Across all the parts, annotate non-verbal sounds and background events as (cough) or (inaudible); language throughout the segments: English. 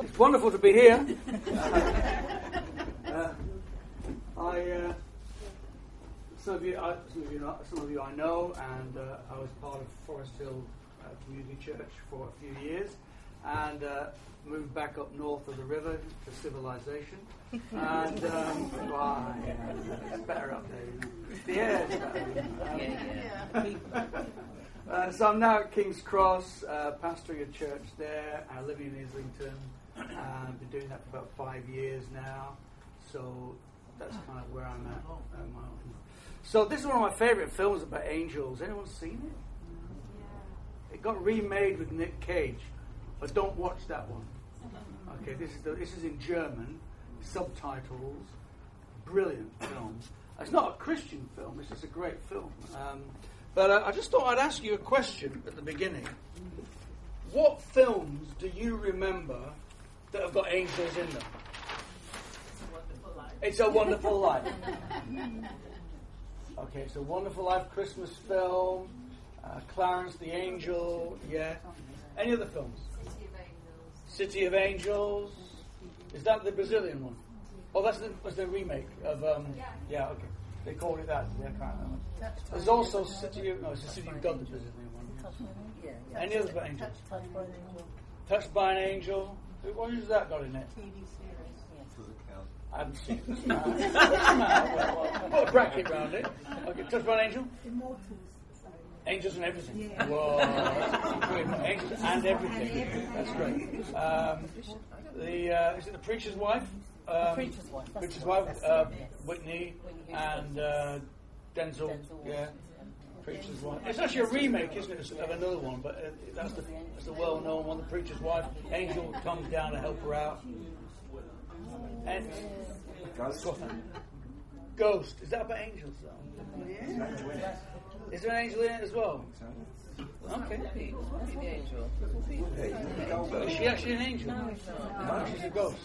it's wonderful to be here. (laughs) Uh, I, uh, some of you, I, some of you, know, some of you I know, and uh, I was part of Forest Hill uh, Community Church for a few years, and uh, moved back up north of the river to civilization. And um, yeah, it's better up there. You know. The air is better. Know. Uh, so I'm now at King's Cross, uh, pastoring a church there, uh, living in Islington. Uh, I've been doing that for about five years now. So that's kind of where I'm at. Um, so this is one of my favourite films about angels. Anyone seen it? It got remade with Nick Cage, but don't watch that one. Okay, this is the, this is in German, subtitles, brilliant film. It's not a Christian film. It's just a great film. Um, but uh, I just thought I'd ask you a question at the beginning. What films do you remember that have got angels in them? It's a Wonderful Life. (laughs) Okay, it's a Wonderful Life Christmas film. Uh, Clarence the Angel, yeah. Any other films? City of Angels. City of Angels. Is that the Brazilian one? Oh, that's the, was the remake of. Um, yeah, okay. They called it that. Yeah, I can't remember. There's also City of. No, it's the City of God, the Brazilian one. Yeah, yeah. Any other angels? Touch, touch by an angel. Touched by an Angel. What has that got in it? TV series. I haven't seen it. well, (laughs) (laughs) well, put a bracket round it. Okay, Touched by an Angel? Immortals. Angels and everything. Yeah. Whoa. Angels and everything. That's great. Um, the uh, is it the preacher's wife? Um, Preacher's Wife, Preacher's wife. Uh. Whitney Whitney and uh, Denzel. Denzel Yeah. Washington. Preacher's wife. It's actually a remake, isn't it, of another one? But uh, that's the that's the well-known one. The preacher's wife. Angel comes down to help her out. And Ghost. Ghost. Is that about angels though? Is there an angel in it as well? Okay. the angel. Is she actually an angel? No, she's a ghost.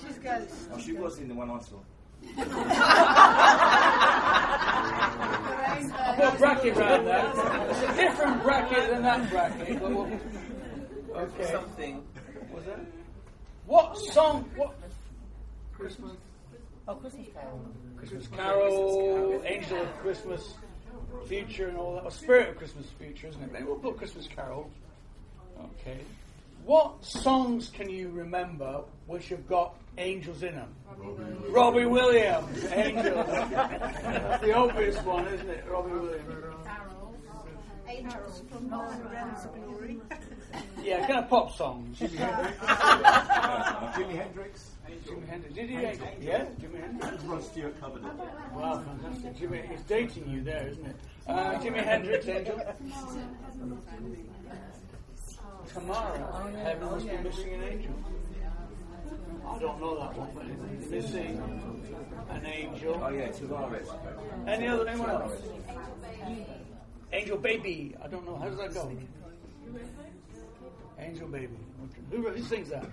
Oh, she was in the one I saw. (laughs) I put a bracket around that. It's a different bracket than that bracket. Okay. Something. Was that? What song? What? Christmas. Oh, Christmas Carol. Christmas Carol, Angel of Christmas Future, and all that. Or Spirit of Christmas Future, isn't it? Maybe we'll put Christmas Carol. Okay. What songs can you remember which have got angels in them? Robbie Williams, Angels. (laughs) That's the obvious one, isn't it? Robbie Williams. Angels from the realms of glory. (laughs) Yeah, kind of pop songs. Jimi (laughs) Uh, Jimi Hendrix. Jimi Hendrix. Did he? Yeah, Jimi Hendrix. Rod Stewart covered it. Wow, fantastic. Jimmy, he's dating you there, isn't it? Uh, Jimi Hendrix, Angel. Tomorrow, heaven must be missing an angel. I don't know that one, but it's missing an angel. Oh yeah, Tavares. Any other anyone else? Angel Baby. I don't know. How does that go? Angel Baby. Who, who sings that? Um,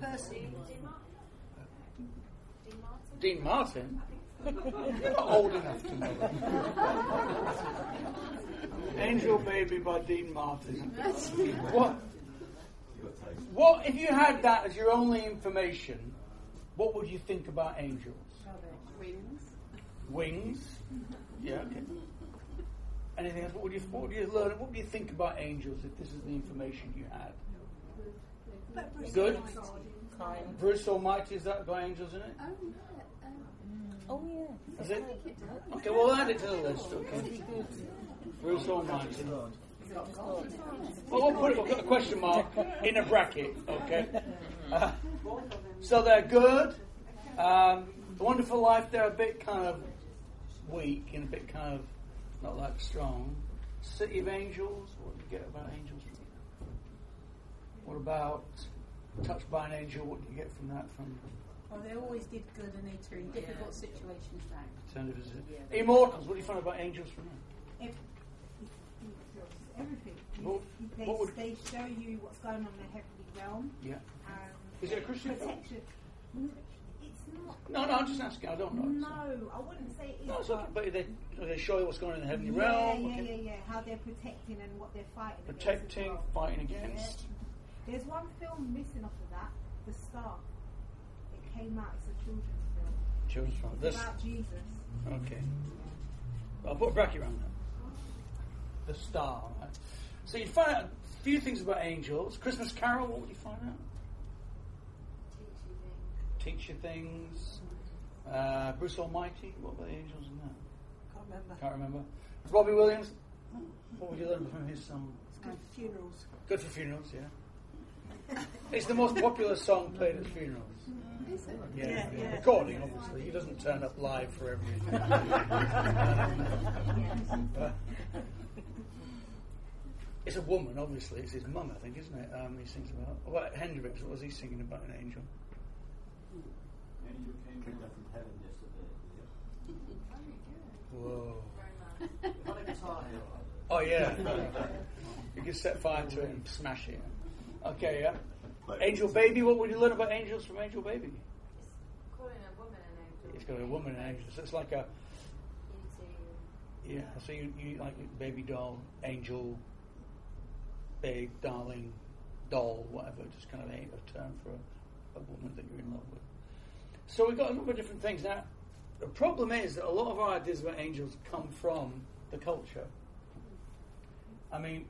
Percy. Dean Martin. Dean Martin? (laughs) You're not old enough to know that. (laughs) Angel Baby by Dean Martin. What? What if you had that as your only information? What would you think about angels? Wings. Wings. Yeah. Okay. Anything else? What would you What would you learn? What would you think about angels if this is the information you had? Good. Kind. Bruce Almighty. is that got angels in it? Oh, yeah. Um, Oh, yeah. Is it? Okay. Well, add it to the list. Okay. Bruce Almighty. Well, we'll put, we'll put a question mark in a bracket, okay? Uh, so they're good. Um, the Wonderful Life, they're a bit kind of weak and a bit kind of not that strong. City of Angels, what do you get about angels? What about Touched by an Angel? What do you get from that? From Well, they always did good and they turned difficult situations round. Sound of Visit? Immortals, what do you find about angels from that? If, they, would- they show you what's going on in the heavenly realm. Yeah. Um, Is it a Christian film? protection. It's not. No, no, I'm just asking. I don't know. No, I wouldn't say it is. No, it's okay, but they, they show you what's going on in the heavenly yeah, realm. yeah, okay. yeah, yeah. How they're protecting and what they're fighting. against Protecting, well. fighting against. Yeah. There's one film missing off of that, The Star. It came out, it's a children's film. Children's film. It's This. about Jesus. Okay. I'll put a bracket around that. The star. Right? So you find out a few things about angels. Christmas Carol. What would you find out? Teach you things. Uh, Bruce Almighty. What were the angels in that? Can't remember. Can't remember. Robbie Williams. What would you learn from his song? It's good for funerals. Good for funerals, yeah. It's the most popular song played at funerals. Is it? Yeah, Yeah, yeah. recording obviously. He doesn't turn up live for every. (laughs) (laughs) It's a woman, obviously. It's his mum, I think, isn't it? Um, he sings about. What Hendrix? What was he singing about an angel? Angel came Came down. down from heaven yesterday. Whoa. On a guitar hero. Oh yeah. (laughs) you can set fire to it and smash it. Okay, yeah. Angel baby. What would you learn about angels from Angel Baby? It's calling a woman an angel. It's got a woman and angel. So it's like a Easy. yeah. So you, you like baby doll, angel, big, darling, doll, whatever. Just kind of a, term for a, a woman that you're in love with. So we've got a number of different things. Now, the problem is that a lot of our ideas about angels come from the culture. I mean,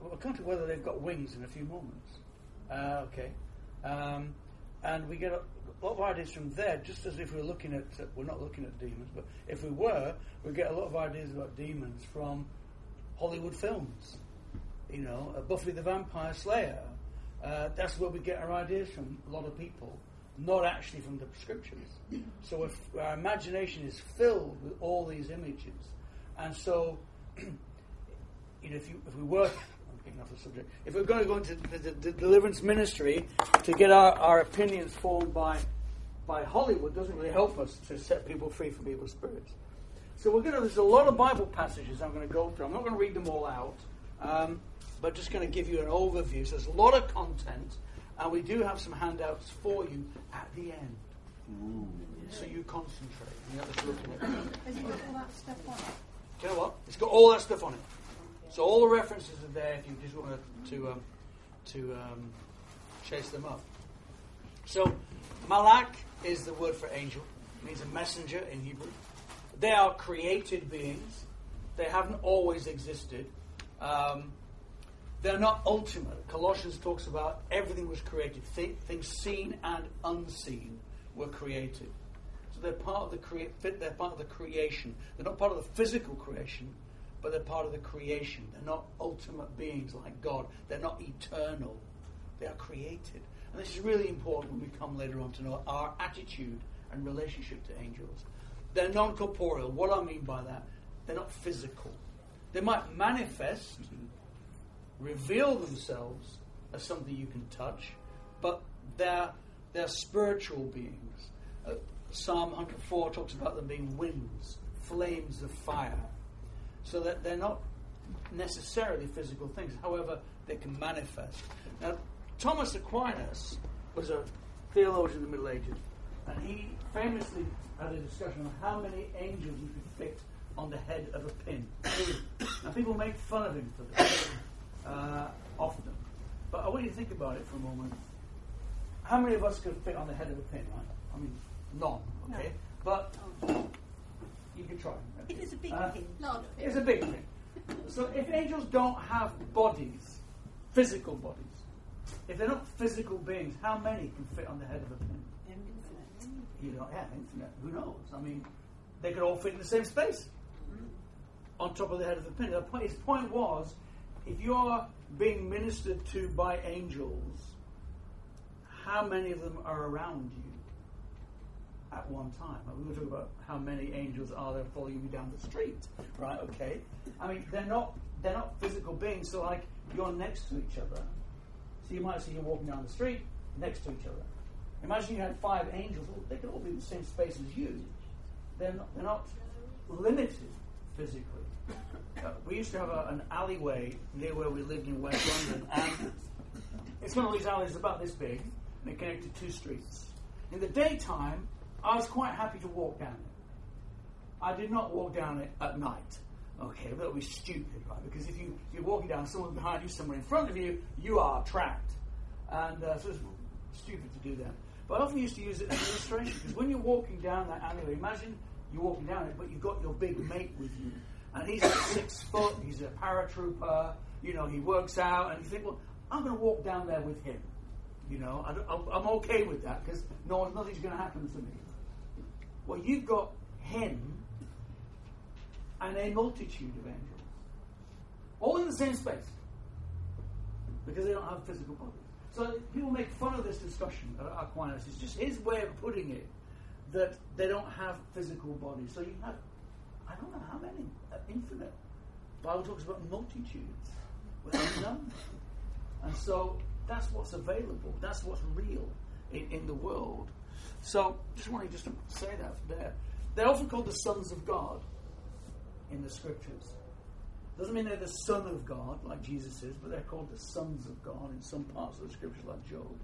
we'll come to whether they've got wings in a few moments. Uh, okay. Um, and we get a lot of ideas from there, just as if we were looking at, uh, we're not looking at demons, but if we were, we'd get a lot of ideas about demons from Hollywood films. You know, Buffy the Vampire Slayer. Uh, that's where we get our ideas from, a lot of people, not actually from the prescriptions. So if our imagination is filled with all these images, and so (clears throat) you know, if, you, if we were, I'm getting off the subject, if we're going to go into the, the, the deliverance ministry to get our, our opinions formed by, by Hollywood doesn't really help us to set people free from evil spirits. So we're going to, there's a lot of Bible passages I'm going to go through. I'm not going to read them all out, um, but just going to give you an overview. So there's a lot of content, and we do have some handouts for you at the end. So you concentrate. You have to look at it. Has it got all that stuff on it? You know what? It's got all that stuff on it. So all the references are there if you just want to to, um, to um, chase them up. So malak is the word for angel. It means a messenger in Hebrew. They are created beings. They haven't always existed. Um, they're not ultimate. Colossians talks about everything was created. Th- things seen and unseen were created. So they're part of the crea- they're part of the creation. They're not part of the physical creation, but they're part of the creation. They're not ultimate beings like God. They're not eternal. They are created. And this is really important when we come later on to know our attitude and relationship to angels. They're non corporeal. What I mean by that, they're not physical. They might manifest, reveal themselves as something you can touch, but they're, they're spiritual beings. Uh, Psalm 104 talks about them being winds, flames of fire. So that they're not necessarily physical things. However, they can manifest. Now, Thomas Aquinas was a theologian in the Middle Ages, and he famously had a discussion on how many angels you could fit on the head of a pin. (coughs) now, people make fun of him for this uh, often, but I want you to think about it for a moment. How many of us could fit on the head of a pin, right? I mean, none, okay? But you can try. okay? If it's a big Uh, pin. it's a big thing. So if angels don't have bodies, physical bodies, if they're not physical beings, how many can fit on the head of a pin? Infinite. You know, yeah, infinite. Who knows? I mean, they could all fit in the same space on top of the head of the pin. The point, his point was, if you're being ministered to by angels, how many of them are around you at one time? We were talking about how many angels are there following you down the street, right? Okay. I mean, they're not they're not physical beings. So like you're next to each other. So you might see you walking down the street next to each other. Imagine you had five angels. Well, they could all be in the same space as you. They're not, they're not limited physically. Uh, we used to have a, an alleyway near where we lived in West London, and it's one of these alleys about this big, and it connected two streets. In the daytime, I was quite happy to walk down it. I did not walk down it at night. Okay, that would be stupid, right? Because if you, you're walking down, someone behind you, someone in front of you, you are tracked. And uh, so it's stupid to do that. But I often used to use it as an illustration because when you're walking down that alleyway, imagine you're walking down it, but you've got your big mate with you. And he's like six foot, he's a paratrooper, you know, he works out, and you think, well, I'm going to walk down there with him. You know, I I'm okay with that because no, nothing's going to happen to me. Well, you've got him and a multitude of angels, all in the same space, because they don't have physical bodies. So people make fun of this discussion at Aquinas. It's just his way of putting it that they don't have physical bodies. So you have, I don't know how many, uh, infinite. The Bible talks about multitudes without (coughs) number. And so that's what's available. That's what's real in, in the world. So just wanted just to say that there. They're often called the sons of God in the scriptures. Doesn't mean they're the son of God like Jesus is, but they're called the sons of God in some parts of the scriptures like Job.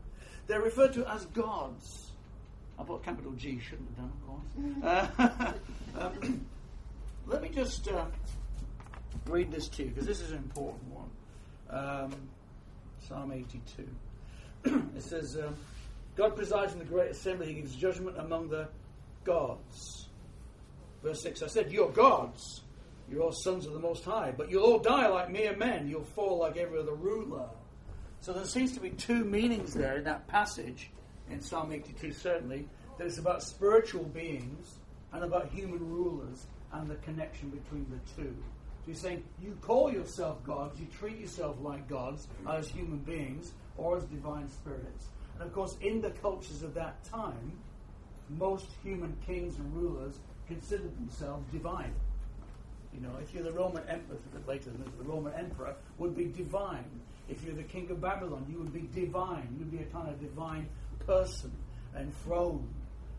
They're referred to as gods. I put capital G, shouldn't have done, of course. (laughs) Uh, (laughs) um, let me just uh, read this to you because this is an important one. Um, Psalm 82. (clears throat) it says, um, God presides in the great assembly, he gives judgment among the gods. Verse 6 I said, You're gods. You're all sons of the Most High, but you'll all die like mere men. You'll fall like every other ruler. So there seems to be two meanings there in that passage, in Psalm 82 certainly, that it's about spiritual beings and about human rulers and the connection between the two. So he's saying you call yourself gods, you treat yourself like gods as human beings or as divine spirits. And of course, in the cultures of that time, most human kings and rulers considered themselves divine. You know, if you're the Roman emperor, later the Roman emperor would be divine. If you're the king of Babylon, you would be divine. You would be a kind of divine person, enthroned.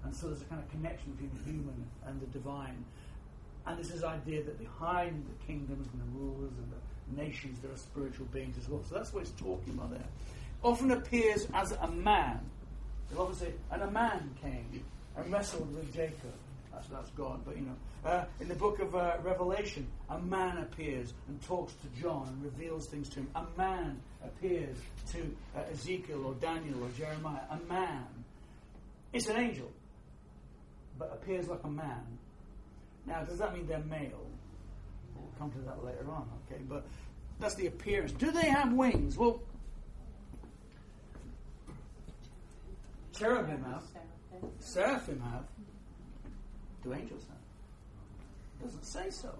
And so there's a kind of connection between the human and the divine. And there's this idea that behind the kingdoms and the rulers and the nations, there are spiritual beings as well. So that's what it's talking about there. Often appears as a man. They'll often say, and a man came and wrestled with Jacob. That's, that's God, but you know. Uh, in the book of uh, Revelation, a man appears and talks to John and reveals things to him. A man appears to uh, Ezekiel or Daniel or Jeremiah. A man. It's an angel, but appears like a man. Now, does that mean they're male? We'll come to that later on, okay? But that's the appearance. Do they have wings? Well, cherubim have, seraphim have. Do angels have? It Doesn't say so.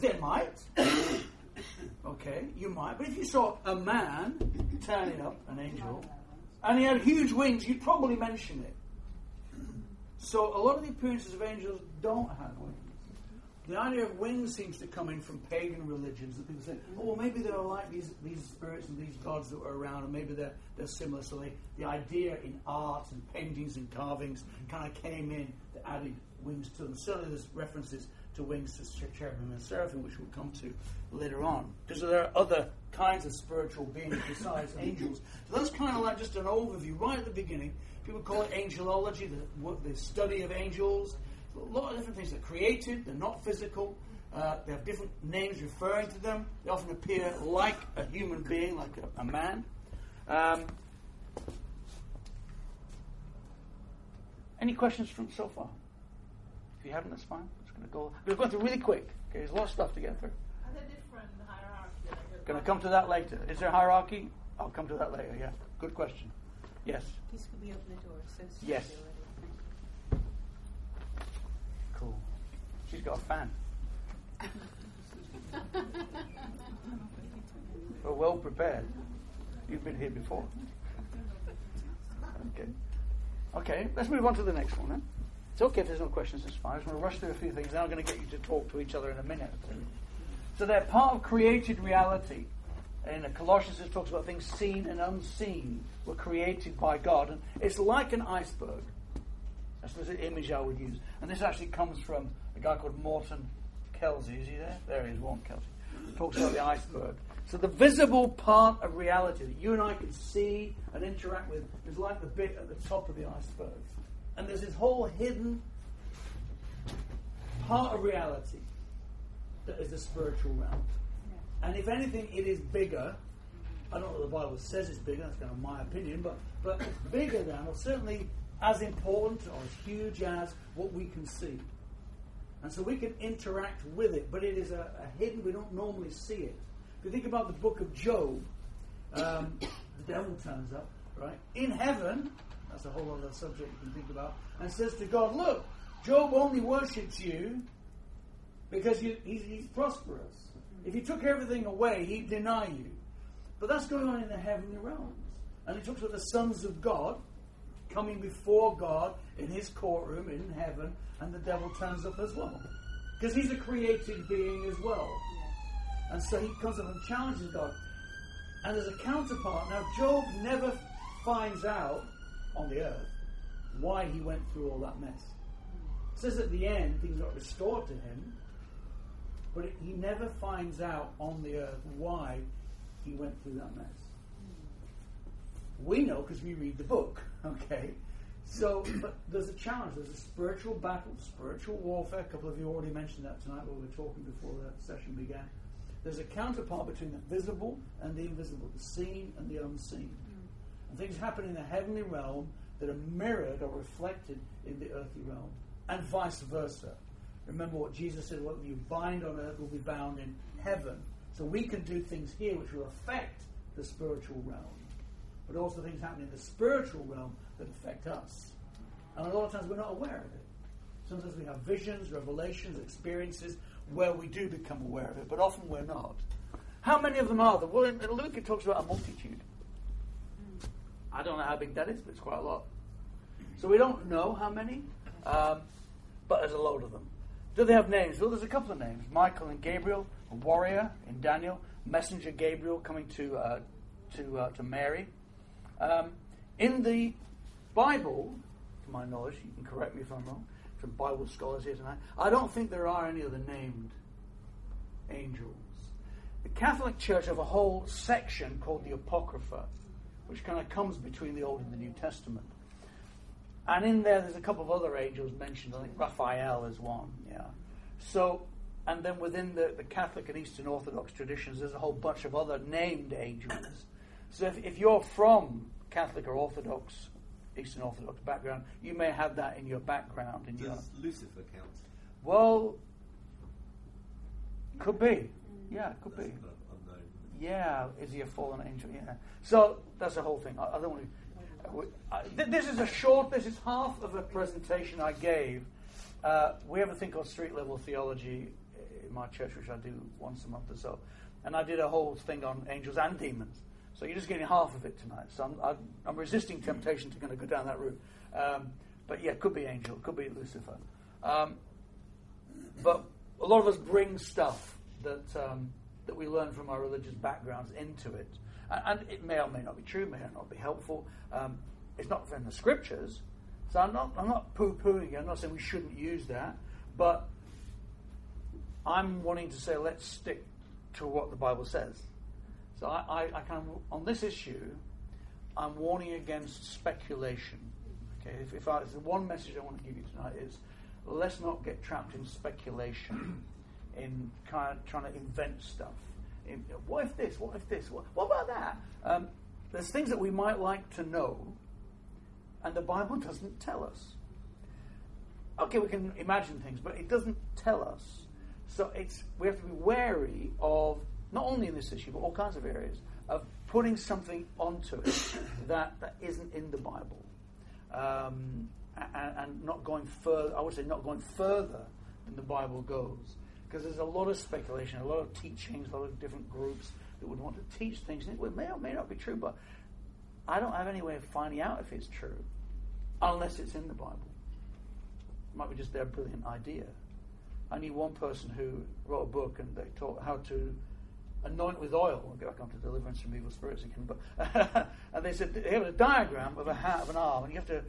They might. (coughs) okay, you might. But if you saw a man turning up, an angel, and he had huge wings, you'd probably mention it. So a lot of the appearances of angels don't have wings. The idea of wings seems to come in from pagan religions. That people say, oh, well, maybe they're like these, these spirits and these gods that were around, and maybe they're, they're similar. So they, the idea in art and paintings and carvings kind of came in that added wings to them. Certainly there's references to wings to cherubim and seraphim, which we'll come to later on. Because there are other kinds of spiritual beings besides (laughs) angels. So that's kind of like just an overview right at the beginning. People call it angelology, the, the study of angels. A lot of different things. They're created, they're not physical, uh, they have different names referring to them. They often appear like a human being, like a, a man. Um, any questions from so far? If you haven't, that's fine. I'm just going to go. We're going through really quick. Okay, there's a lot of stuff to get through. Are there different hierarchy? Going to come to that later. Is there a hierarchy? I'll come to that later. Yeah. Good question. Yes. This could be open the door. So it's Yes. already. Cool. She's got a fan. We're well prepared. You've been here before. Okay. Okay, let's move on to the next one then. It's okay if there's no questions, it's fine. I just want to rush through a few things, then I'm going to get you to talk to each other in a minute. So they're part of created reality. And in Colossians, it talks about things seen and unseen were created by God. And it's like an iceberg. That's the image I would use. And this actually comes from a guy called Morton Kelsey. Is he there? There he is, Morton Kelsey. Talks about the iceberg. So the visible part of reality that you and I can see and interact with is like the bit at the top of the iceberg. And there's this whole hidden part of reality that is the spiritual realm. And if anything, it is bigger. I don't know what the Bible says it's bigger, that's kind of my opinion, but, but it's bigger than, or certainly as important or as huge as what we can see. And so we can interact with it, but it is a, a hidden, we don't normally see it. If you think about the book of Job, um, (coughs) the devil turns up, right? In heaven, that's a whole other subject you can think about, and says to God, Look, Job only worships you because you, he's, he's prosperous. If he took everything away, he'd deny you. But that's going on in the heavenly realms. And he talks about the sons of God coming before God in his courtroom in heaven, and the devil turns up as well. Because he's a created being as well. And so he comes up and challenges God. And there's a counterpart. Now, Job never finds out on the earth why he went through all that mess. It says at the end, things got restored to him, but he never finds out on the earth why he went through that mess. We know because we read the book, okay? So, but there's a challenge. There's a spiritual battle, spiritual warfare. A couple of you already mentioned that tonight while we were talking before the session began. There's a counterpart between the visible and the invisible, the seen and the unseen. Hmm. And things happen in the heavenly realm that are mirrored or reflected in the earthly realm, and vice versa. Remember what Jesus said: "What you bind on earth will be bound in heaven." So we can do things here which will affect the spiritual realm, but also things happen in the spiritual realm that affect us. And a lot of times we're not aware of it. Sometimes we have visions, revelations, experiences where we do become aware of it, but often we're not. How many of them are there? Well, in, in Luke it talks about a multitude. I don't know how big that is, but it's quite a lot. So we don't know how many, um, but there's a load of them. Do they have names? Well, there's a couple of names Michael and Gabriel, a warrior in Daniel, messenger Gabriel coming to, uh, to, uh, to Mary. Um, in the Bible, to my knowledge, you can correct me if I'm wrong, some Bible scholars here tonight, I don't think there are any other named angels. The Catholic Church have a whole section called the Apocrypha, which kind of comes between the Old and the New Testament. And in there, there's a couple of other angels mentioned. I think Raphael is one. Yeah. So, and then within the, the Catholic and Eastern Orthodox traditions, there's a whole bunch of other named angels. So, if, if you're from Catholic or Orthodox, Eastern Orthodox background, you may have that in your background. In your Lucifer count? well, could be. Yeah, could That's be. unknown. Yeah, is he a fallen angel? Yeah. So that's the whole thing. I, I don't want to. I, th- this is a short. This is half of a presentation I gave. Uh, we have a thing called street level theology in my church, which I do once a month or so, and I did a whole thing on angels and demons. So you're just getting half of it tonight. So I'm, I'm, I'm resisting temptation to kind of go down that route. Um, but yeah, could be angel, could be Lucifer. Um, but a lot of us bring stuff that um, that we learn from our religious backgrounds into it, and, and it may or may not be true, may or not be helpful. Um, it's not from the scriptures, so I'm not I'm not poo-pooing it. I'm not saying we shouldn't use that, but I'm wanting to say let's stick to what the Bible says. So I, I, I kind of on this issue, I'm warning against speculation. Okay, if, if I, if the one message I want to give you tonight is let's not get trapped in speculation, (coughs) in kind of trying to invent stuff. In, what if this? What if this? What, what about that? Um, there's things that we might like to know, and the Bible doesn't tell us. Okay, we can imagine things, but it doesn't tell us. So it's we have to be wary of not only in this issue, but all kinds of areas of putting something onto it (coughs) that, that isn't in the Bible, um, and, and not going further. I would say not going further than the Bible goes, because there's a lot of speculation, a lot of teachings, a lot of different groups that would want to teach things. and It may or may not be true, but I don't have any way of finding out if it's true unless it's in the Bible. It might be just their brilliant idea. I knew one person who wrote a book and they taught how to anoint with oil. We'll get back onto deliverance from evil spirits again. But (laughs) and they said they have a diagram of a hat of an arm, and you have to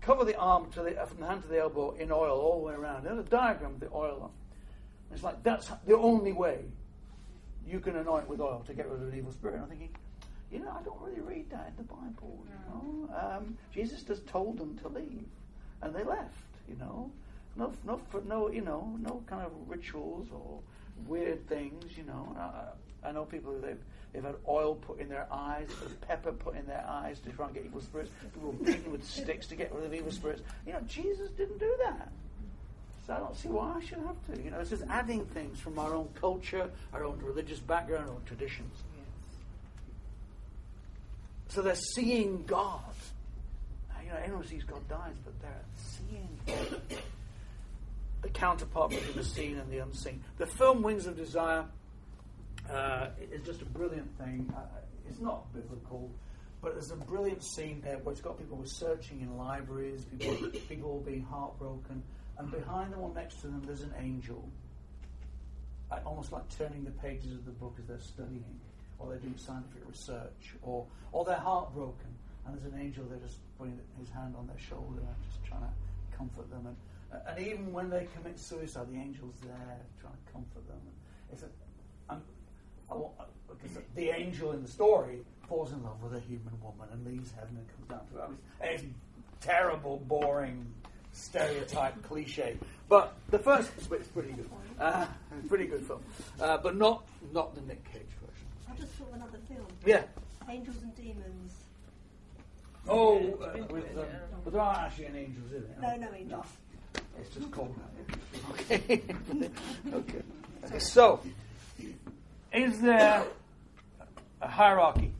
cover the arm to the, from the hand to the elbow in oil all the way around. They have a diagram with the oil on. And it's like that's the only way you can anoint with oil to get rid of an evil spirit. And I'm thinking, you know, I don't really read that in the Bible. You know, um, Jesus just told them to leave, and they left. You know, no, no, no, you know, no kind of rituals or weird things, you know. I, I know people who they've, they've had oil put in their eyes, pepper put in their eyes to try and get evil spirits. People were beaten with sticks to get rid of evil spirits. You know, Jesus didn't do that. So I don't see why I should have to. You know, it's just adding things from our own culture, our own religious background, our own traditions. So they're seeing God. You know, anyone sees God dies, but they're seeing God. The counterpart between the seen and the unseen. The film Wings of Desire uh, is just a brilliant thing. Uh, it's not biblical, but there's a brilliant scene there where it's got people searching in libraries, people, people being heartbroken, and behind them or next to them there's an angel, uh, almost like turning the pages of the book as they're studying, or they're doing scientific research, or, or they're heartbroken, and there's an angel there just putting his hand on their shoulder and just trying to comfort them. And, and even when they commit suicide, the angel's there trying to comfort them. It's a, I'm, I want, because the angel in the story falls in love with a human woman and leaves heaven and comes down to earth. It's terrible, boring, stereotype, cliche. But the first bit's pretty good. Uh, pretty good film, uh, but not not the Nick Cage version. I just saw another film. Yeah. Angels and Demons. Oh, uh, with, um, but there aren't actually any angels in it. No, no angels. It's just called that. (laughs) Okay. okay. So, is there a hierarchy?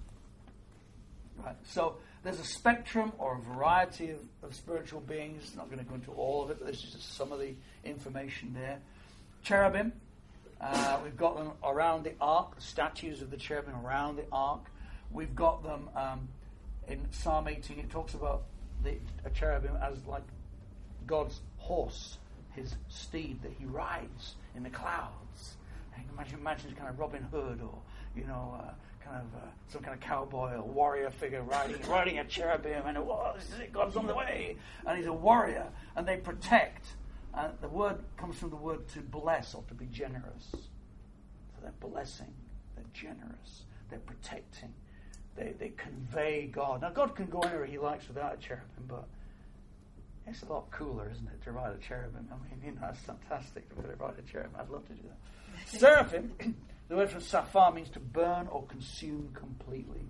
Right. So there's a spectrum or a variety of, of spiritual beings. I'm Not going to go into all of it, but this is just some of the information there. Cherubim. Uh, we've got them around the ark, the statues of the cherubim around the ark. We've got them um, in Psalm 18. It talks about the a cherubim as like God's horse, his steed that he rides in the clouds. And imagine, imagine kind of Robin Hood or, you know, uh, kind of uh, some kind of cowboy or warrior figure riding, (laughs) riding a cherubim and, oh, this is it, God's on the way. And he's a warrior. And they protect. Uh, the word comes from the word to bless or to be generous. So they're blessing, they're generous, they're protecting, they, they convey God. Now, God can go anywhere he likes without a cherubim, but it's a lot cooler, isn't it, to ride a cherubim? I mean, you know, it's fantastic to ride a cherubim. I'd love to do that. (laughs) Seraphim, the word from Saphar means to burn or consume completely.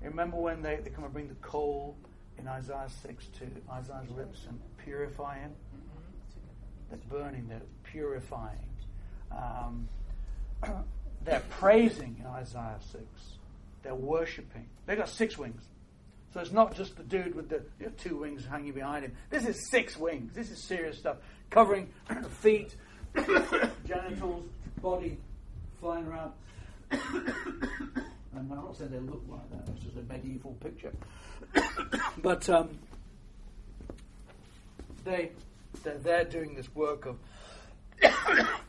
Remember when they, they come and bring the coal in Isaiah 6 to Isaiah's lips and purify him? They're burning, they're purifying. Um, (clears throat) they're praising in Isaiah 6. They're worshipping. They've got six wings. So it's not just the dude with the you know, two wings hanging behind him. This is six wings. This is serious stuff. Covering (coughs) feet, (coughs) genitals, body, flying around. (coughs) and I'm not saying they look like that. It's just a medieval picture. but um, they they're there doing this work of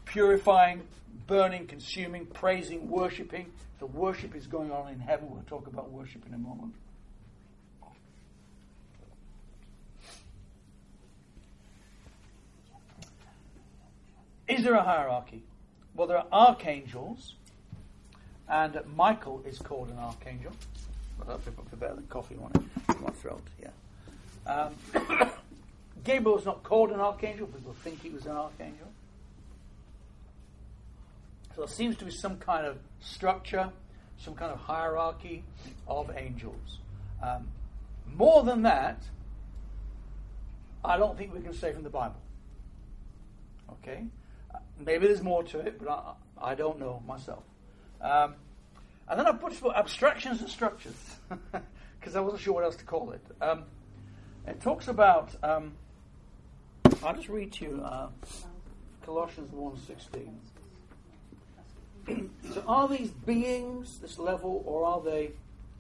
purifying, burning, consuming, praising, worshipping. The worship is going on in heaven. We'll talk about worship in a moment. Is there a hierarchy? Well, there are archangels, and Michael is called an archangel. Well, that'd be better than coffee on it. My throat, yeah. Um, (coughs) Gabriel is not called an archangel. People think he was an archangel. So there seems to be some kind of structure, some kind of hierarchy of angels. Um, more than that, I don't think we can say from the Bible. Okay? Maybe there's more to it, but I, I don't know myself. Um, and then I put abstractions and structures (laughs) because I wasn't sure what else to call it. Um, it talks about. Um, I'll just read to you uh, Colossians 1.16. (clears throat) so are these beings, this level, or are they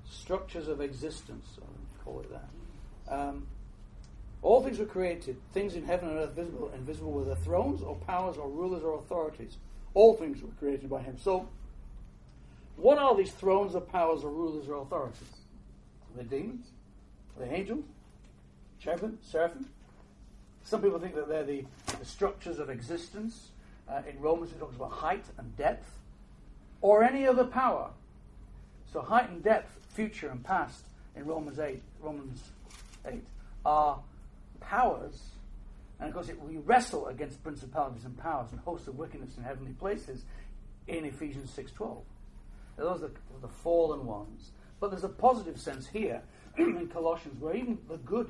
structures of existence? I'll call it that. Um, all things were created, things in heaven and earth, visible and invisible, whether thrones or powers or rulers or authorities. All things were created by him. So, what are these thrones or powers or rulers or authorities? Are they demons? Are they angels? Cherubim? Seraphim? Some people think that they're the, the structures of existence. Uh, in Romans, it talks about height and depth, or any other power. So, height and depth, future and past, in Romans 8, Romans 8, are powers And of course, it, we wrestle against principalities and powers and hosts of wickedness in heavenly places in Ephesians 6.12. Those are the fallen ones. But there's a positive sense here (clears throat) in Colossians where even the good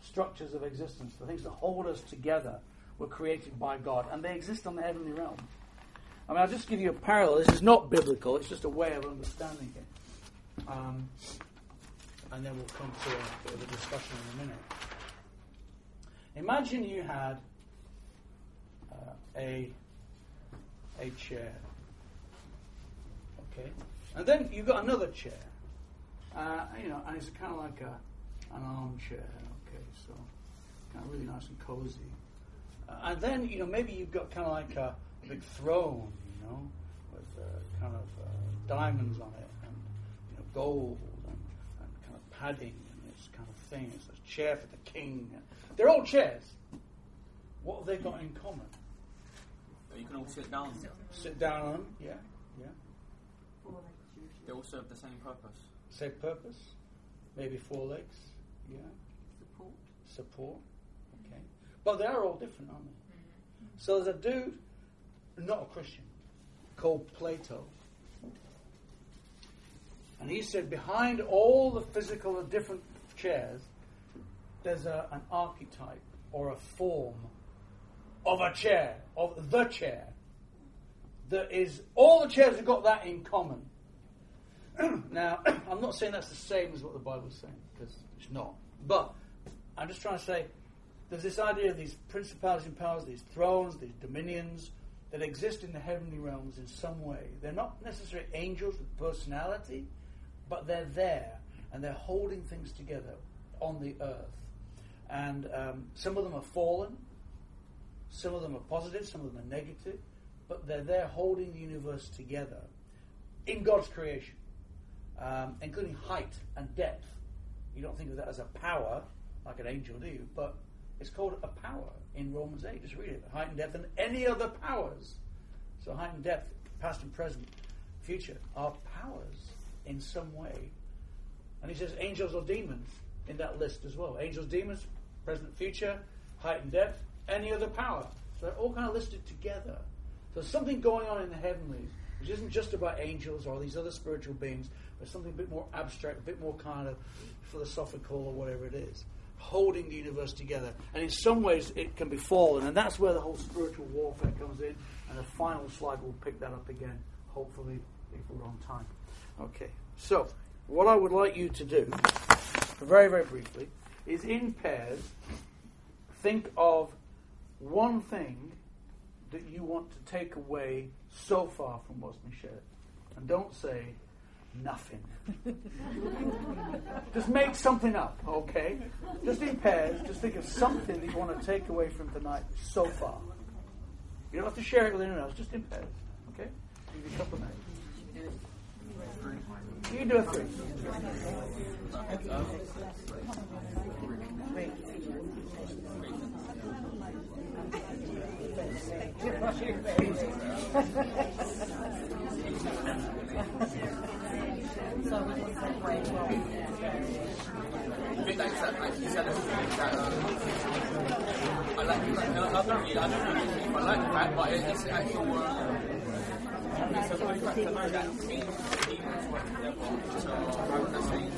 structures of existence, the things that hold us together, were created by God and they exist on the heavenly realm. I mean, I'll just give you a parallel. This is not biblical, it's just a way of understanding it. Um, and then we'll come to a bit of a discussion in a minute. Imagine you had uh, a, a chair. Okay? And then you've got another chair. Uh, you know, and it's kind of like a, an armchair. Okay, so kind of really nice and cozy. Uh, and then, you know, maybe you've got kind of like a big throne, you know, with uh, kind of uh, diamonds on it and, you know, gold and, and kind of padding and this kind of thing. It's a chair for the king. They're all chairs. What have they got in common? You can all sit down. Sit down on them, yeah, yeah. They all serve the same purpose. Same purpose. Maybe four legs, yeah. Support. Support, okay. But they are all different, aren't they? So there's a dude, not a Christian, called Plato. And he said behind all the physical of different chairs, there's a, an archetype or a form of a chair, of the chair. That is, all the chairs have got that in common. (clears throat) now, (clears throat) I'm not saying that's the same as what the Bible's saying, because it's not. But I'm just trying to say there's this idea of these principalities and powers, these thrones, these dominions that exist in the heavenly realms in some way. They're not necessarily angels with personality, but they're there and they're holding things together on the earth. And um, some of them are fallen, some of them are positive, some of them are negative, but they're there holding the universe together in God's creation, um, including height and depth. You don't think of that as a power, like an angel, do you? But it's called a power in Romans 8. Just read it. Height and depth and any other powers. So height and depth, past and present, future, are powers in some way. And he says angels or demons in that list as well. Angels, demons, present, future, height and depth, any other power. So they're all kind of listed together. So there's something going on in the heavenlies, which isn't just about angels or these other spiritual beings, but something a bit more abstract, a bit more kind of philosophical or whatever it is, holding the universe together. And in some ways, it can be fallen, and that's where the whole spiritual warfare comes in. And the final slide will pick that up again, hopefully, if we're on time. Okay, so what I would like you to do, very, very briefly, is in pairs think of one thing that you want to take away so far from what's been shared. And don't say nothing. (laughs) just make something up, okay? Just in pairs, just think of something that you want to take away from tonight so far. You don't have to share it with anyone else, just in pairs, okay? Give you a couple of minutes. You can do a three. 本来是，本来是，本来是，本来是，哎，哎哎哎，多。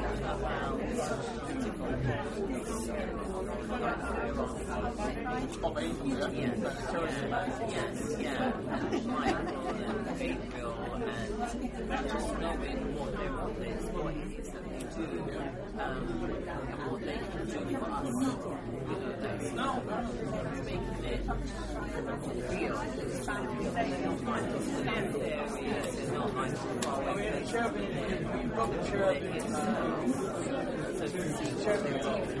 Yes, yeah. Like, Gabriel and just knowing what their role is, what it is that they do, um, and what they can do for us. You know, that's not making it real. It's to not I mean, the cherubim, you've got the cherubim. Uh, cherubim.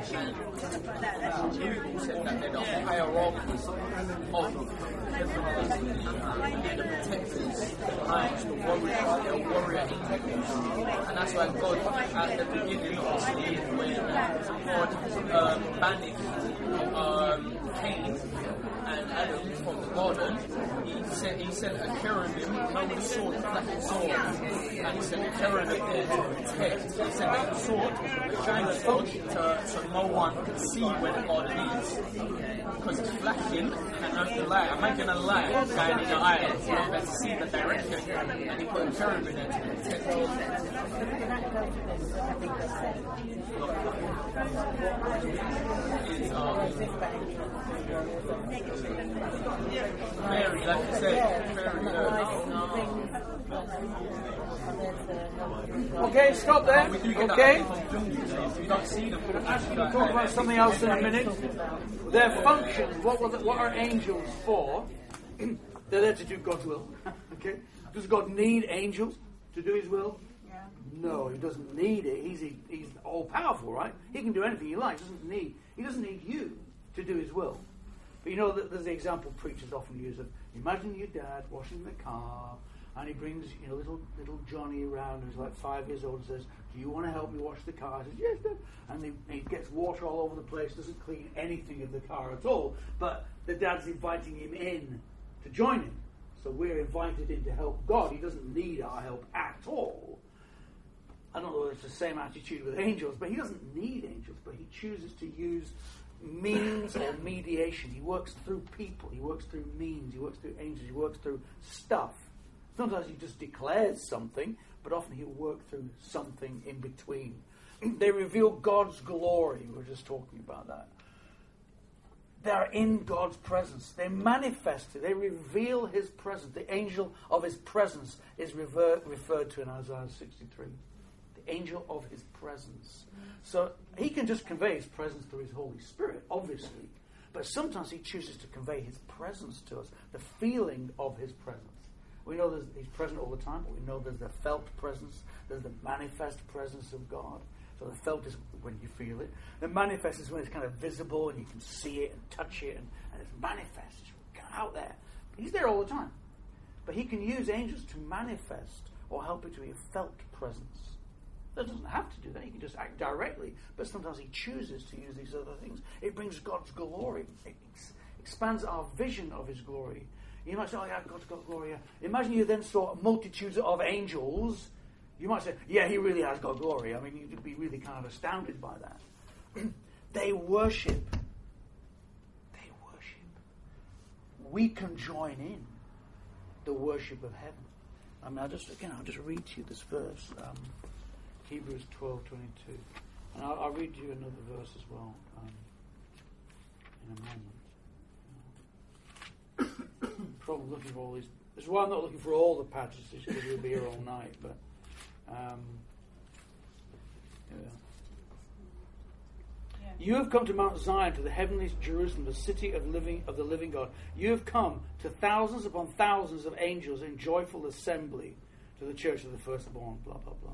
And Google said that they're the hierarchies of the protectors, the knights, the warriors, they're warrior. And that's why God, at the beginning, obviously, when God um, banished um, Cain Adam from the garden, he sent, he sent a cherubim, with a sword, a flat sword, and he sent a cherubim there to protect. He sent a sword, giant sword, to, so no one could see where the garden is. Because it's flashing, and there's the light, imagine a light guiding your eyes, you're able to see the direction, and he put a cherubim there to protect you. Is, Mary, like you said, Mary, Okay, stop there. we do get Okay. that from films, so you don't see them. We'll talk about something else in a minute. Their function, what, were the, what are angels for? (clears throat) They're there to do God's will. (laughs) okay? Does God need angels to do his will? No, he doesn't need it. He's, he's all powerful, right? He can do anything he likes. Doesn't need, he doesn't need you to do his will. You know, there's the example preachers often use of imagine your dad washing the car, and he brings you know little little Johnny around who's like five years old and says, "Do you want to help me wash the car?" Says, "Yes, Dad." And he, he gets water all over the place, doesn't clean anything of the car at all. But the dad's inviting him in to join him. So we're invited in to help God. He doesn't need our help at all. I don't know if it's the same attitude with angels, but he doesn't need angels, but he chooses to use means or mediation. He works through people, he works through means, he works through angels, he works through stuff. Sometimes he just declares something, but often he'll work through something in between. (clears throat) they reveal God's glory. We were just talking about that. They're in God's presence. They manifest it. They reveal His presence. The angel of His presence is rever- referred to in Isaiah 63 the angel of his presence. So he can just convey his presence through his Holy Spirit, obviously. But sometimes he chooses to convey his presence to us, the feeling of his presence. We know he's present all the time, but we know there's the felt presence, there's the manifest presence of God. So the felt is when you feel it. The manifest is when it's kind of visible and you can see it and touch it and, and it's manifest. It's out there. He's there all the time. But he can use angels to manifest or help it to be a felt presence. That doesn't have to do that. He can just act directly. But sometimes he chooses to use these other things. It brings God's glory. It ex- expands our vision of his glory. You might say, oh yeah, God's got glory. yeah." Imagine you then saw multitudes of angels. You might say, yeah, he really has got glory. I mean, you'd be really kind of astounded by that. (clears throat) they worship. They worship. We can join in the worship of heaven. I mean, I'll just, again, I'll just read to you this verse. Um, Hebrews twelve twenty two, And I'll, I'll read you another verse as well um, in a moment. (coughs) Probably looking for all these. This is why I'm not looking for all the passages because we'll be here all night. But um, yeah. You have come to Mount Zion, to the heavenly Jerusalem, the city of living of the living God. You have come to thousands upon thousands of angels in joyful assembly to the church of the firstborn. Blah blah blah.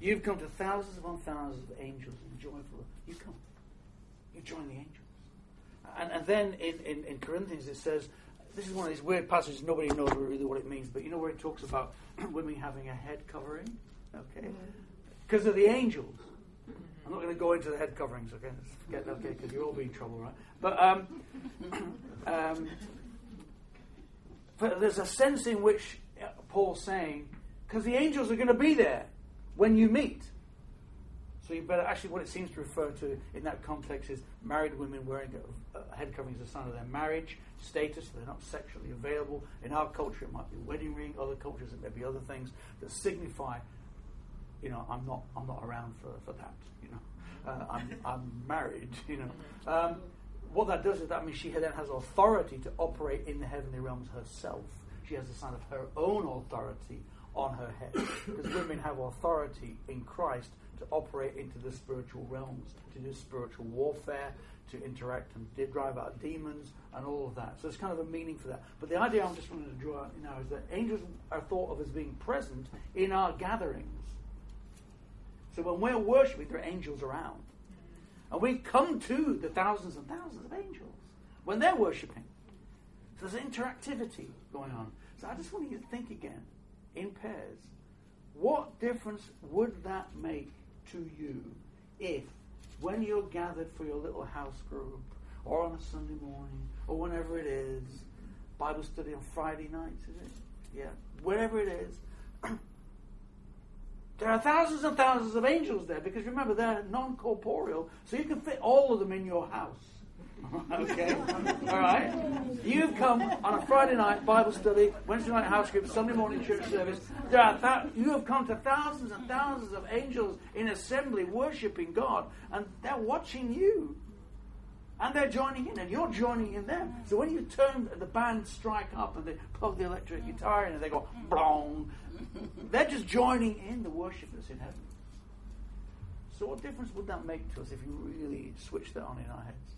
You've come to thousands upon thousands of angels in joyful. You come. You join the angels. And, and then in, in, in Corinthians it says, this is one of these weird passages, nobody knows really what it means, but you know where it talks about (clears throat) women having a head covering? Okay? Because of the angels. I'm not going to go into the head coverings, okay? Let's forget that, okay, because you'll all be in trouble, right? But, um, (clears throat) um, but there's a sense in which Paul's saying, because the angels are going to be there when you meet. So you better actually what it seems to refer to in that context is married women wearing a, a head covering as a sign of their marriage status. They're not sexually available. In our culture, it might be a wedding ring. Other cultures, it may be other things that signify, you know, I'm not I'm not around for, for that. You know, uh, I'm I'm married. You know, um, what that does is that means she then has authority to operate in the heavenly realms herself. She has a sign of her own authority on her head. Because women have authority in Christ to operate into the spiritual realms, to do spiritual warfare, to interact and de- drive out demons, and all of that. So it's kind of a meaning for that. But the idea I'm just wanting to draw out now is that angels are thought of as being present in our gatherings. So when we're worshiping, there are angels around. And we come to the thousands and thousands of angels when they're worshipping. So there's interactivity going on. So I just want you to think again in pairs. What difference would that make to you if, when you're gathered for your little house group, or on a Sunday morning, or whenever it is, Bible study on Friday nights, is it? Yeah, wherever it is, (clears throat) there are thousands and thousands of angels there because remember they're non corporeal, so you can fit all of them in your house. (laughs) okay? All right? You've come on a Friday night Bible study, Wednesday night house group, Sunday morning church service. There are th- you have come to thousands and thousands of angels in assembly worshiping God, and they're watching you. And they're joining in, and you're joining in them. So when you turn the band strike up and they plug the electric guitar in and they go blong, they're just joining in the worship that's in heaven. So what difference would that make to us if you really switch that on in our heads?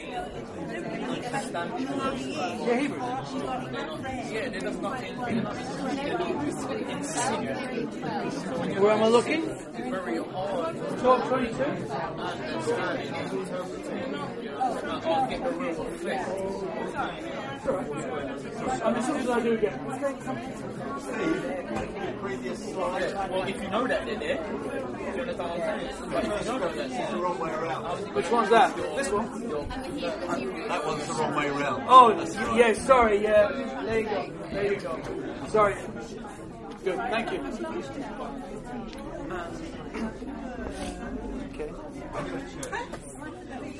Where am I looking? Very 1222? I'm just going to do again. Well, if you know that, then it. Which one's that? This one? That one's the wrong way around. Oh, right. yeah, sorry, yeah. There you go. There you go. Sorry. Good, thank you. Um, okay.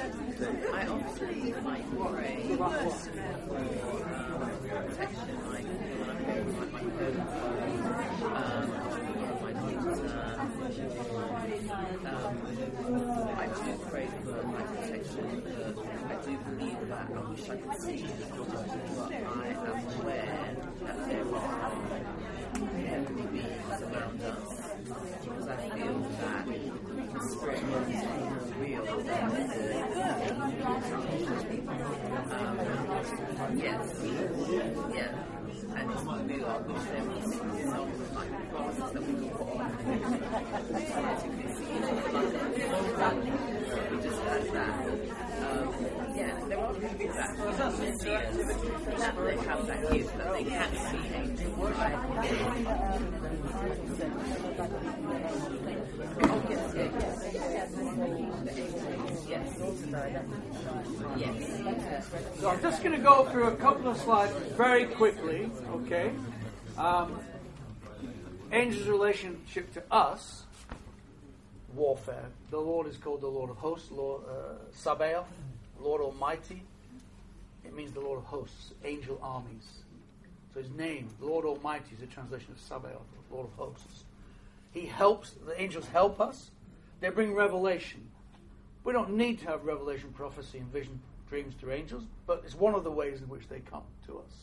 I often like my home, um, I do pray for my protection, but I do believe that I wish I could see but I am aware that there are heavenly beings around us because I feel that the spirit is real than the um, yes, yeah just had that. Um, yeah, there are people that can see it, that they have that gift, but they can't see angels. Oh, yes, yes, yes. Yes. So I'm just going to go through a couple of slides very quickly, okay? Um, angels' relationship to us, warfare. The Lord is called the Lord of hosts, Lord uh, Sabaoth, Lord Almighty. It means the Lord of hosts, angel armies. So his name, Lord Almighty, is a translation of Sabaoth, Lord of hosts. He helps, the angels help us. They bring revelation. We don't need to have revelation, prophecy, and vision, dreams through angels, but it's one of the ways in which they come to us.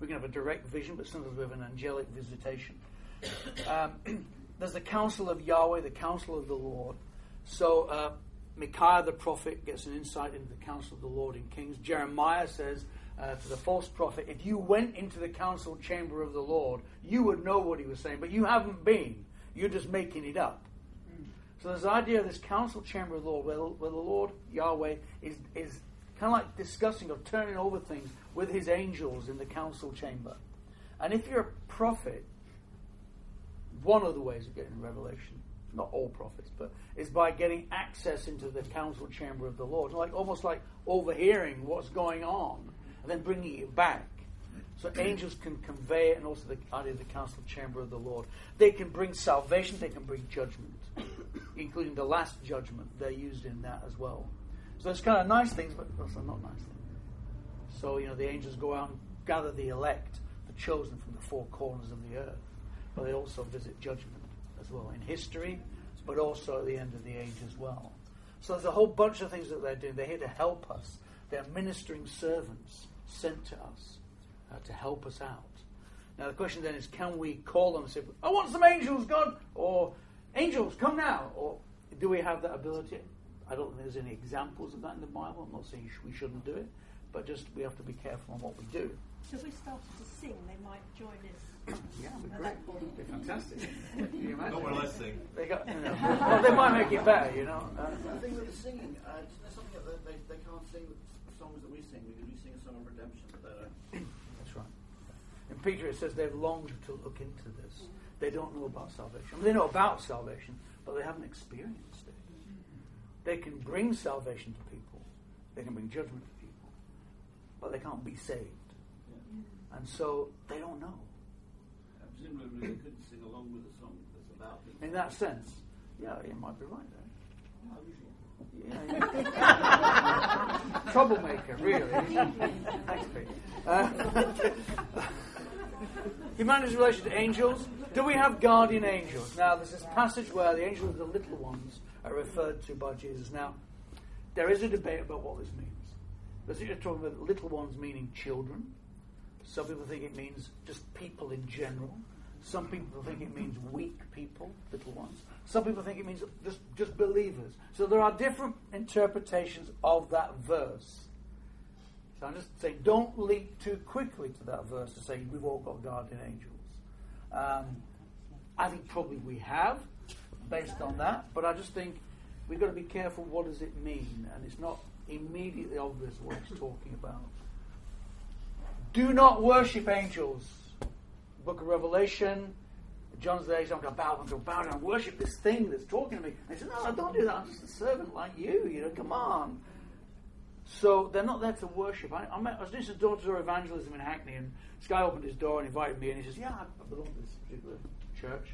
We can have a direct vision, but sometimes we have an angelic visitation. Um, (clears throat) there's the counsel of Yahweh, the counsel of the Lord. So uh, Micaiah the prophet gets an insight into the counsel of the Lord in Kings. Jeremiah says uh, to the false prophet, if you went into the council chamber of the Lord, you would know what he was saying, but you haven't been. You're just making it up. So there's the idea of this council chamber of the Lord, where, where the Lord, Yahweh, is, is kind of like discussing or turning over things with his angels in the council chamber. And if you're a prophet, one of the ways of getting revelation, not all prophets, but is by getting access into the council chamber of the Lord, like almost like overhearing what's going on and then bringing it back. So angels can convey it, and also the idea of the council chamber of the Lord. They can bring salvation, they can bring judgment, including the last judgment. They're used in that as well. So it's kind of nice things, but also not nice things. So, you know, the angels go out and gather the elect, the chosen from the four corners of the earth. But they also visit judgment as well in history, but also at the end of the age as well. So there's a whole bunch of things that they're doing. They're here to help us. They're ministering servants sent to us uh, to help us out. Now the question then is, can we call them and say, "I want some angels, God," or "Angels, come now," or do we have that ability? I don't think there's any examples of that in the Bible. I'm not saying sh- we shouldn't do it, but just we have to be careful on what we do. So if we started to sing, they might join us. Yeah, it'd be great. that point. It'd be fantastic. (laughs) Can you imagine? Not when I sing. They got, you know, well, they might make it better, you know. Uh, I think with the singing, uh, there's something that they, they can't sing the songs that we sing because we sing a song of redemption, but they don't. That's right. In Peter, it says they've longed to look into this. They don't know about salvation. They know about salvation, but they haven't experienced it. They can bring salvation to people. They can bring judgment to people, but they can't be saved. And so they don't know. Presumably they couldn't sing along with a song that's about it. In that sense, yeah, you might be right there. Unusual. Yeah, yeah. (laughs) Troublemaker, really. Thanks, Pete. Uh, (laughs) humanity's relation to angels. Do we have guardian angels? Now, there's this passage where the angels of the little ones are referred to by Jesus. Now, there is a debate about what this means. There's talking about little ones meaning children. Some people think it means just people in general. Some people think it means weak people, little ones. Some people think it means just, just believers. So there are different interpretations of that verse. So I'm just saying, don't leap too quickly to that verse to say we've all got guardian angels. Um, I think probably we have, based on that, but I just think we've got to be careful what does it mean, and it's not immediately obvious what it's talking about. Do not worship angels. Book of Revelation, John's there, he's not going to bow down, to bow down, worship this thing that's talking to me. And he says, No, I don't do that. I'm just a servant like you. You know, come on. So they're not there to worship. I, I, met, I was doing some door-to-door evangelism in Hackney, and this guy opened his door and invited me, and he says, "Yeah, I belong to this particular church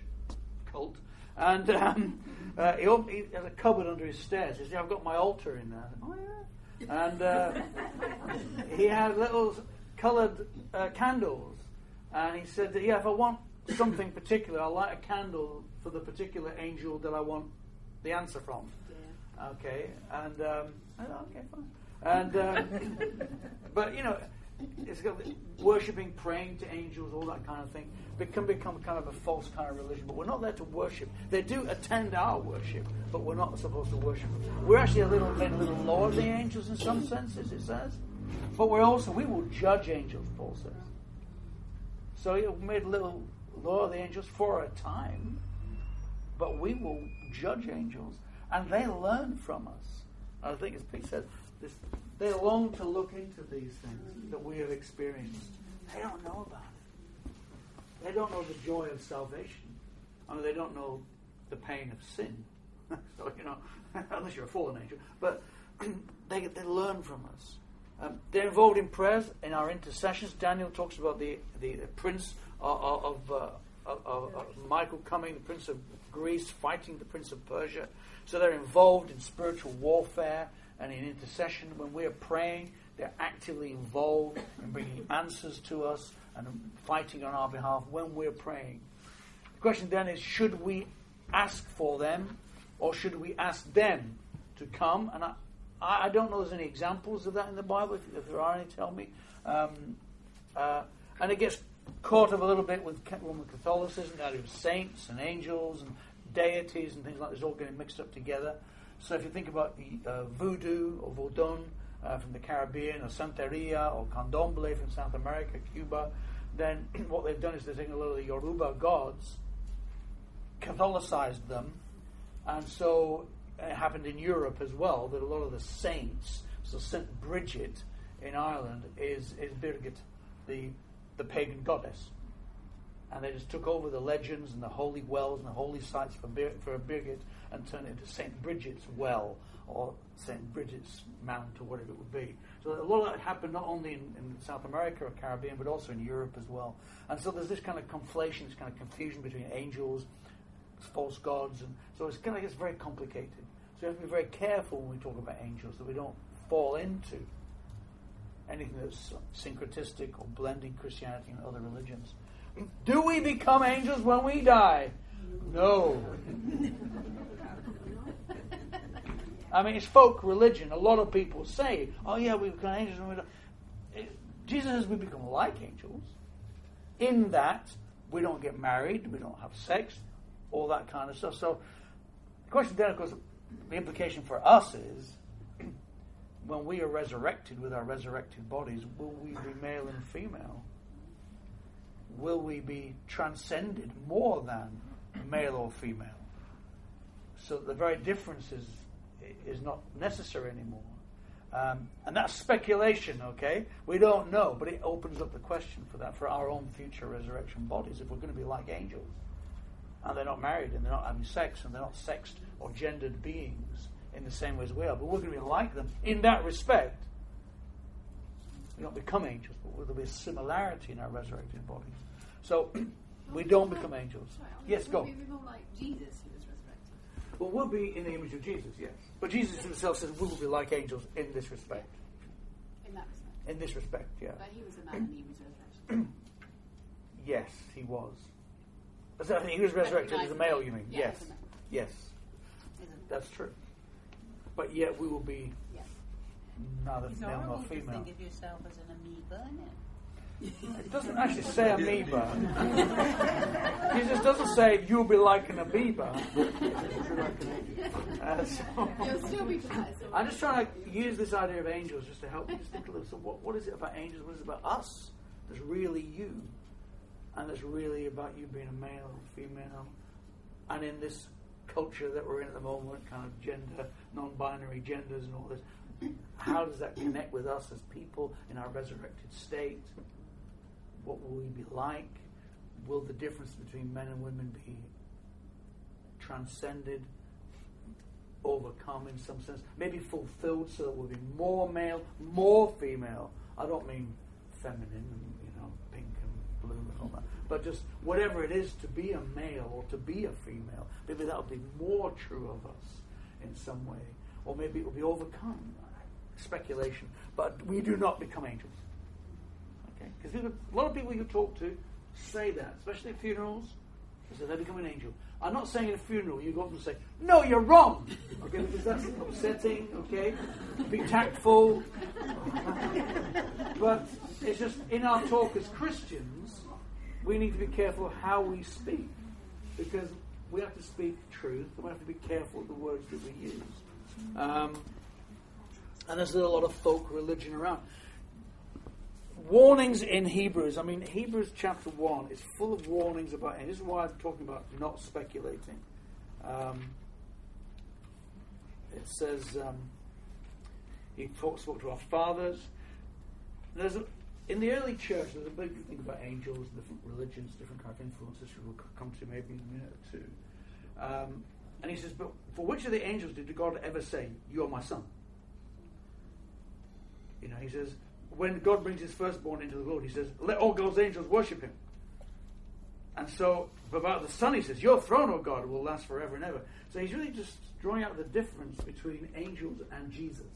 cult." And um, uh, he, opened, he has a cupboard under his stairs. He says, yeah, "I've got my altar in there." Oh yeah. And uh, he had little coloured uh, candles, and he said, that, "Yeah, if I want something particular, I'll light a candle for the particular angel that I want the answer from." Okay, and um, I thought, okay, fine. And uh, (laughs) but you know, it's worshiping, praying to angels, all that kind of thing. It can become kind of a false kind of religion. But we're not there to worship. They do attend our worship, but we're not supposed to worship. We're actually a little a little lower than the angels in some senses. It says, but we're also we will judge angels. Paul says. So he made a little lower the angels for a time, but we will judge angels, and they learn from us. I think, as Pete said, this, they long to look into these things that we have experienced. They don't know about it. They don't know the joy of salvation. I mean, they don't know the pain of sin. (laughs) so, you know, (laughs) unless you're a fallen angel. But (clears throat) they, they learn from us. Um, they're involved in prayers, in our intercessions. Daniel talks about the, the, the prince of, of, uh, of, of Michael coming, the prince of Greece, fighting the prince of Persia. So they're involved in spiritual warfare and in intercession. When we're praying, they're actively involved in bringing answers to us and fighting on our behalf when we're praying. The question then is should we ask for them or should we ask them to come? And I, I don't know if there's any examples of that in the Bible. If, if there are any, tell me. Um, uh, and it gets caught up a little bit with Roman Catholicism, that is saints and angels and deities and things like this all getting mixed up together. So if you think about the uh, voodoo or vodun uh, from the Caribbean, or Santeria or Candomblé from South America, Cuba, then (clears throat) what they've done is they've taken a lot of the Yoruba gods, Catholicized them, and so it happened in Europe as well that a lot of the saints, so Saint Bridget in Ireland is is Birgit, the the pagan goddess, and they just took over the legends and the holy wells and the holy sites for Bir- for Birgit and turn it into Saint Bridget's well or Saint Bridget's Mount or whatever it would be. So a lot of that happened not only in, in South America or Caribbean but also in Europe as well. And so there's this kind of conflation, this kind of confusion between angels, false gods, and so it's kind of gets very complicated. So we have to be very careful when we talk about angels that we don't fall into anything that's syncretistic or blending Christianity and other religions. Do we become angels when we die? No. (laughs) I mean, it's folk religion. A lot of people say, oh, yeah, we become angels when we Jesus says we become like angels in that we don't get married, we don't have sex, all that kind of stuff. So the question then, of course, the implication for us is (clears throat) when we are resurrected with our resurrected bodies, will we be male and female? Will we be transcended more than male or female? So the very difference is, not necessary anymore. Um, and that's speculation, okay? We don't know, but it opens up the question for that, for our own future resurrection bodies, if we're going to be like angels. And they're not married, and they're not having sex, and they're not sexed or gendered beings in the same way as we are. But we're going to be like them in that respect. We don't become angels, but there'll be a similarity in our resurrected bodies. So (clears throat) we don't become angels. Yes, go. We be more like Jesus who was resurrected? Well, we'll be in the image of Jesus, yes. But Jesus himself says we will be like angels in this respect. In that respect. In this respect, yeah. But he was a man and he was resurrected. Yes, he was. So he was resurrected as a male, you mean? Yeah, yes. as a. Yes, Isn't that's true. But yet we will be Yeah. neither It's male nor horrible to female. think of yourself as an amoeba, isn't it? Doesn't actually say amoeba. Jesus doesn't say you'll be like an amoeba. Uh, so- You'll still be polite. so- I'm just trying to use this idea of angels just to help you think a little. So, what, what is it about angels? What is it about us that's really you? And that's really about you being a male or female? And in this culture that we're in at the moment, kind of gender, non binary genders and all this, how does that connect with us as people in our resurrected state? What will we be like? Will the difference between men and women be transcended? overcome in some sense, maybe fulfilled so that we'll be more male, more female. I don't mean feminine and you know pink and blue and all that, but just whatever it is to be a male or to be a female. Maybe that'll be more true of us in some way, or maybe it will be overcome. Speculation, but we do not become angels. Okay, because a lot of people you talk to say that, especially at funerals. They say they become an angel. I'm not saying at a funeral you go up and say, "No, you're wrong," okay, because that's upsetting. Okay, be tactful. (laughs) but it's just in our talk as Christians, we need to be careful how we speak, because we have to speak truth. and We have to be careful with the words that we use. Um, and there's a lot of folk religion around warnings in Hebrews. I mean, Hebrews chapter 1 is full of warnings about, and this is why I'm talking about not speculating. Um, it says, um, he talks, spoke to our fathers. There's a, in the early church, there's a big thing about angels, different religions, different kind of influences, which we'll come to maybe in a minute or two. Um, and he says, but for which of the angels did God ever say, You are my son? You know, he says, when God brings his firstborn into the world, he says, Let all God's angels worship him. And so, about the Son, he says, Your throne, O God, will last forever and ever. So he's really just drawing out the difference between angels and Jesus.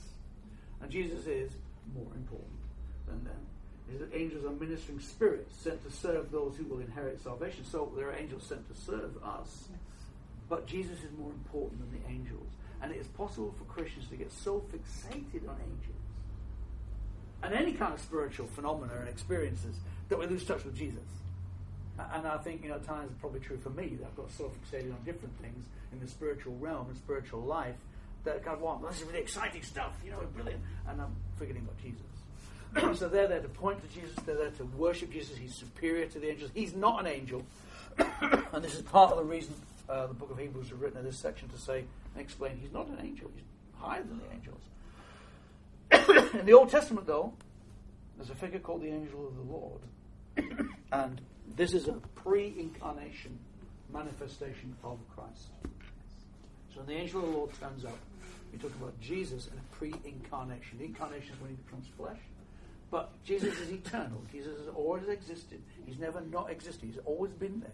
And Jesus is more important than them. He says that angels are ministering spirits sent to serve those who will inherit salvation. So there are angels sent to serve us. But Jesus is more important than the angels. And it is possible for Christians to get so fixated on angels and any kind of spiritual phenomena and experiences that we lose touch with Jesus. And I think, you know, times it's probably true for me that I've got so fixated on different things in the spiritual realm and spiritual life that I kind of want, well, this is really exciting stuff, you know, brilliant, and I'm forgetting about Jesus. (clears throat) so they're there to point to Jesus, they're there to worship Jesus, he's superior to the angels. He's not an angel. (coughs) and this is part of the reason uh, the book of Hebrews is written in this section to say and explain he's not an angel, he's higher than the angels. In (coughs) the Old Testament, though, there's a figure called the angel of the Lord. (coughs) and this is a pre incarnation manifestation of Christ. So when the angel of the Lord turns up. We talk about Jesus in a pre incarnation. The incarnation is when he becomes flesh. But Jesus is eternal. Jesus has always existed. He's never not existed. He's always been there.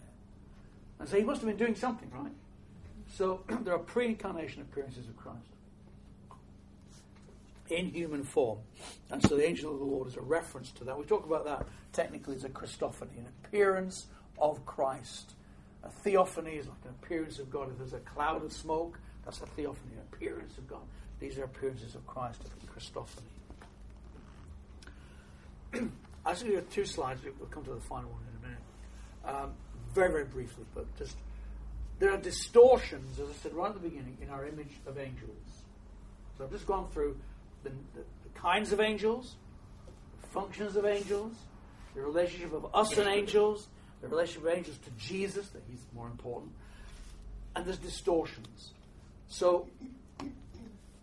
And so he must have been doing something, right? So (coughs) there are pre-incarnation appearances of Christ in human form, and so the angel of the Lord is a reference to that. We talk about that technically as a Christophany, an appearance of Christ. A theophany is like an appearance of God. If there's a cloud of smoke, that's a theophany, an appearance of God. These are appearances of Christ, a Christophany. I (clears throat) actually have two slides. We'll come to the final one in a minute. Um, very, very briefly, but just there are distortions, as I said right at the beginning, in our image of angels. So I've just gone through the, the, the kinds of angels, the functions of angels, the relationship of us and angels, the relationship of angels to Jesus, that he's more important, and there's distortions. So,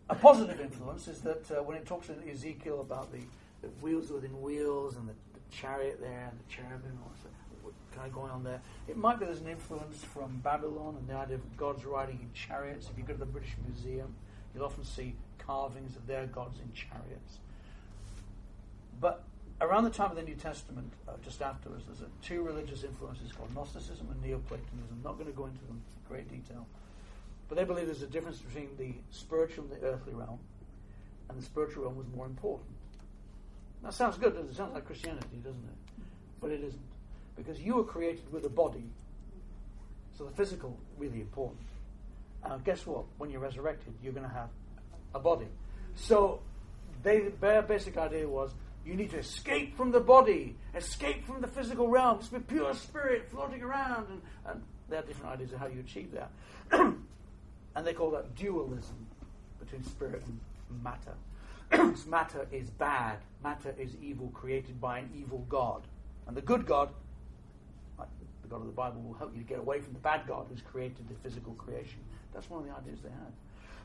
a positive influence is that uh, when it talks in Ezekiel about the, the wheels within wheels and the, the, chariot there and the cherubim, or kind of going on there, it might be there's an influence from Babylon and the idea of gods riding in chariots. If you go to the British Museum, you'll often see carvings of their gods in chariots. But around the time of the New Testament, uh, just afterwards, there's a, two religious influences called Gnosticism and Neoplatonism. I'm not going to go into them in great detail. But they believe there's a difference between the spiritual and the earthly realm, and the spiritual realm was more important. That sounds good, doesn't it? it sounds like Christianity, doesn't it? But it isn't. Because you were created with a body, so the physical really important. And guess what? When you're resurrected, you're going to have a body. So they, their basic idea was you need to escape from the body, escape from the physical realm, just be pure spirit floating around. And, and they have different ideas of how you achieve that. (clears throat) and they call that dualism between spirit and matter. (clears throat) matter is bad, matter is evil, created by an evil God. And the good God, like the God of the Bible, will help you to get away from the bad God who's created the physical creation. That's one of the ideas they had.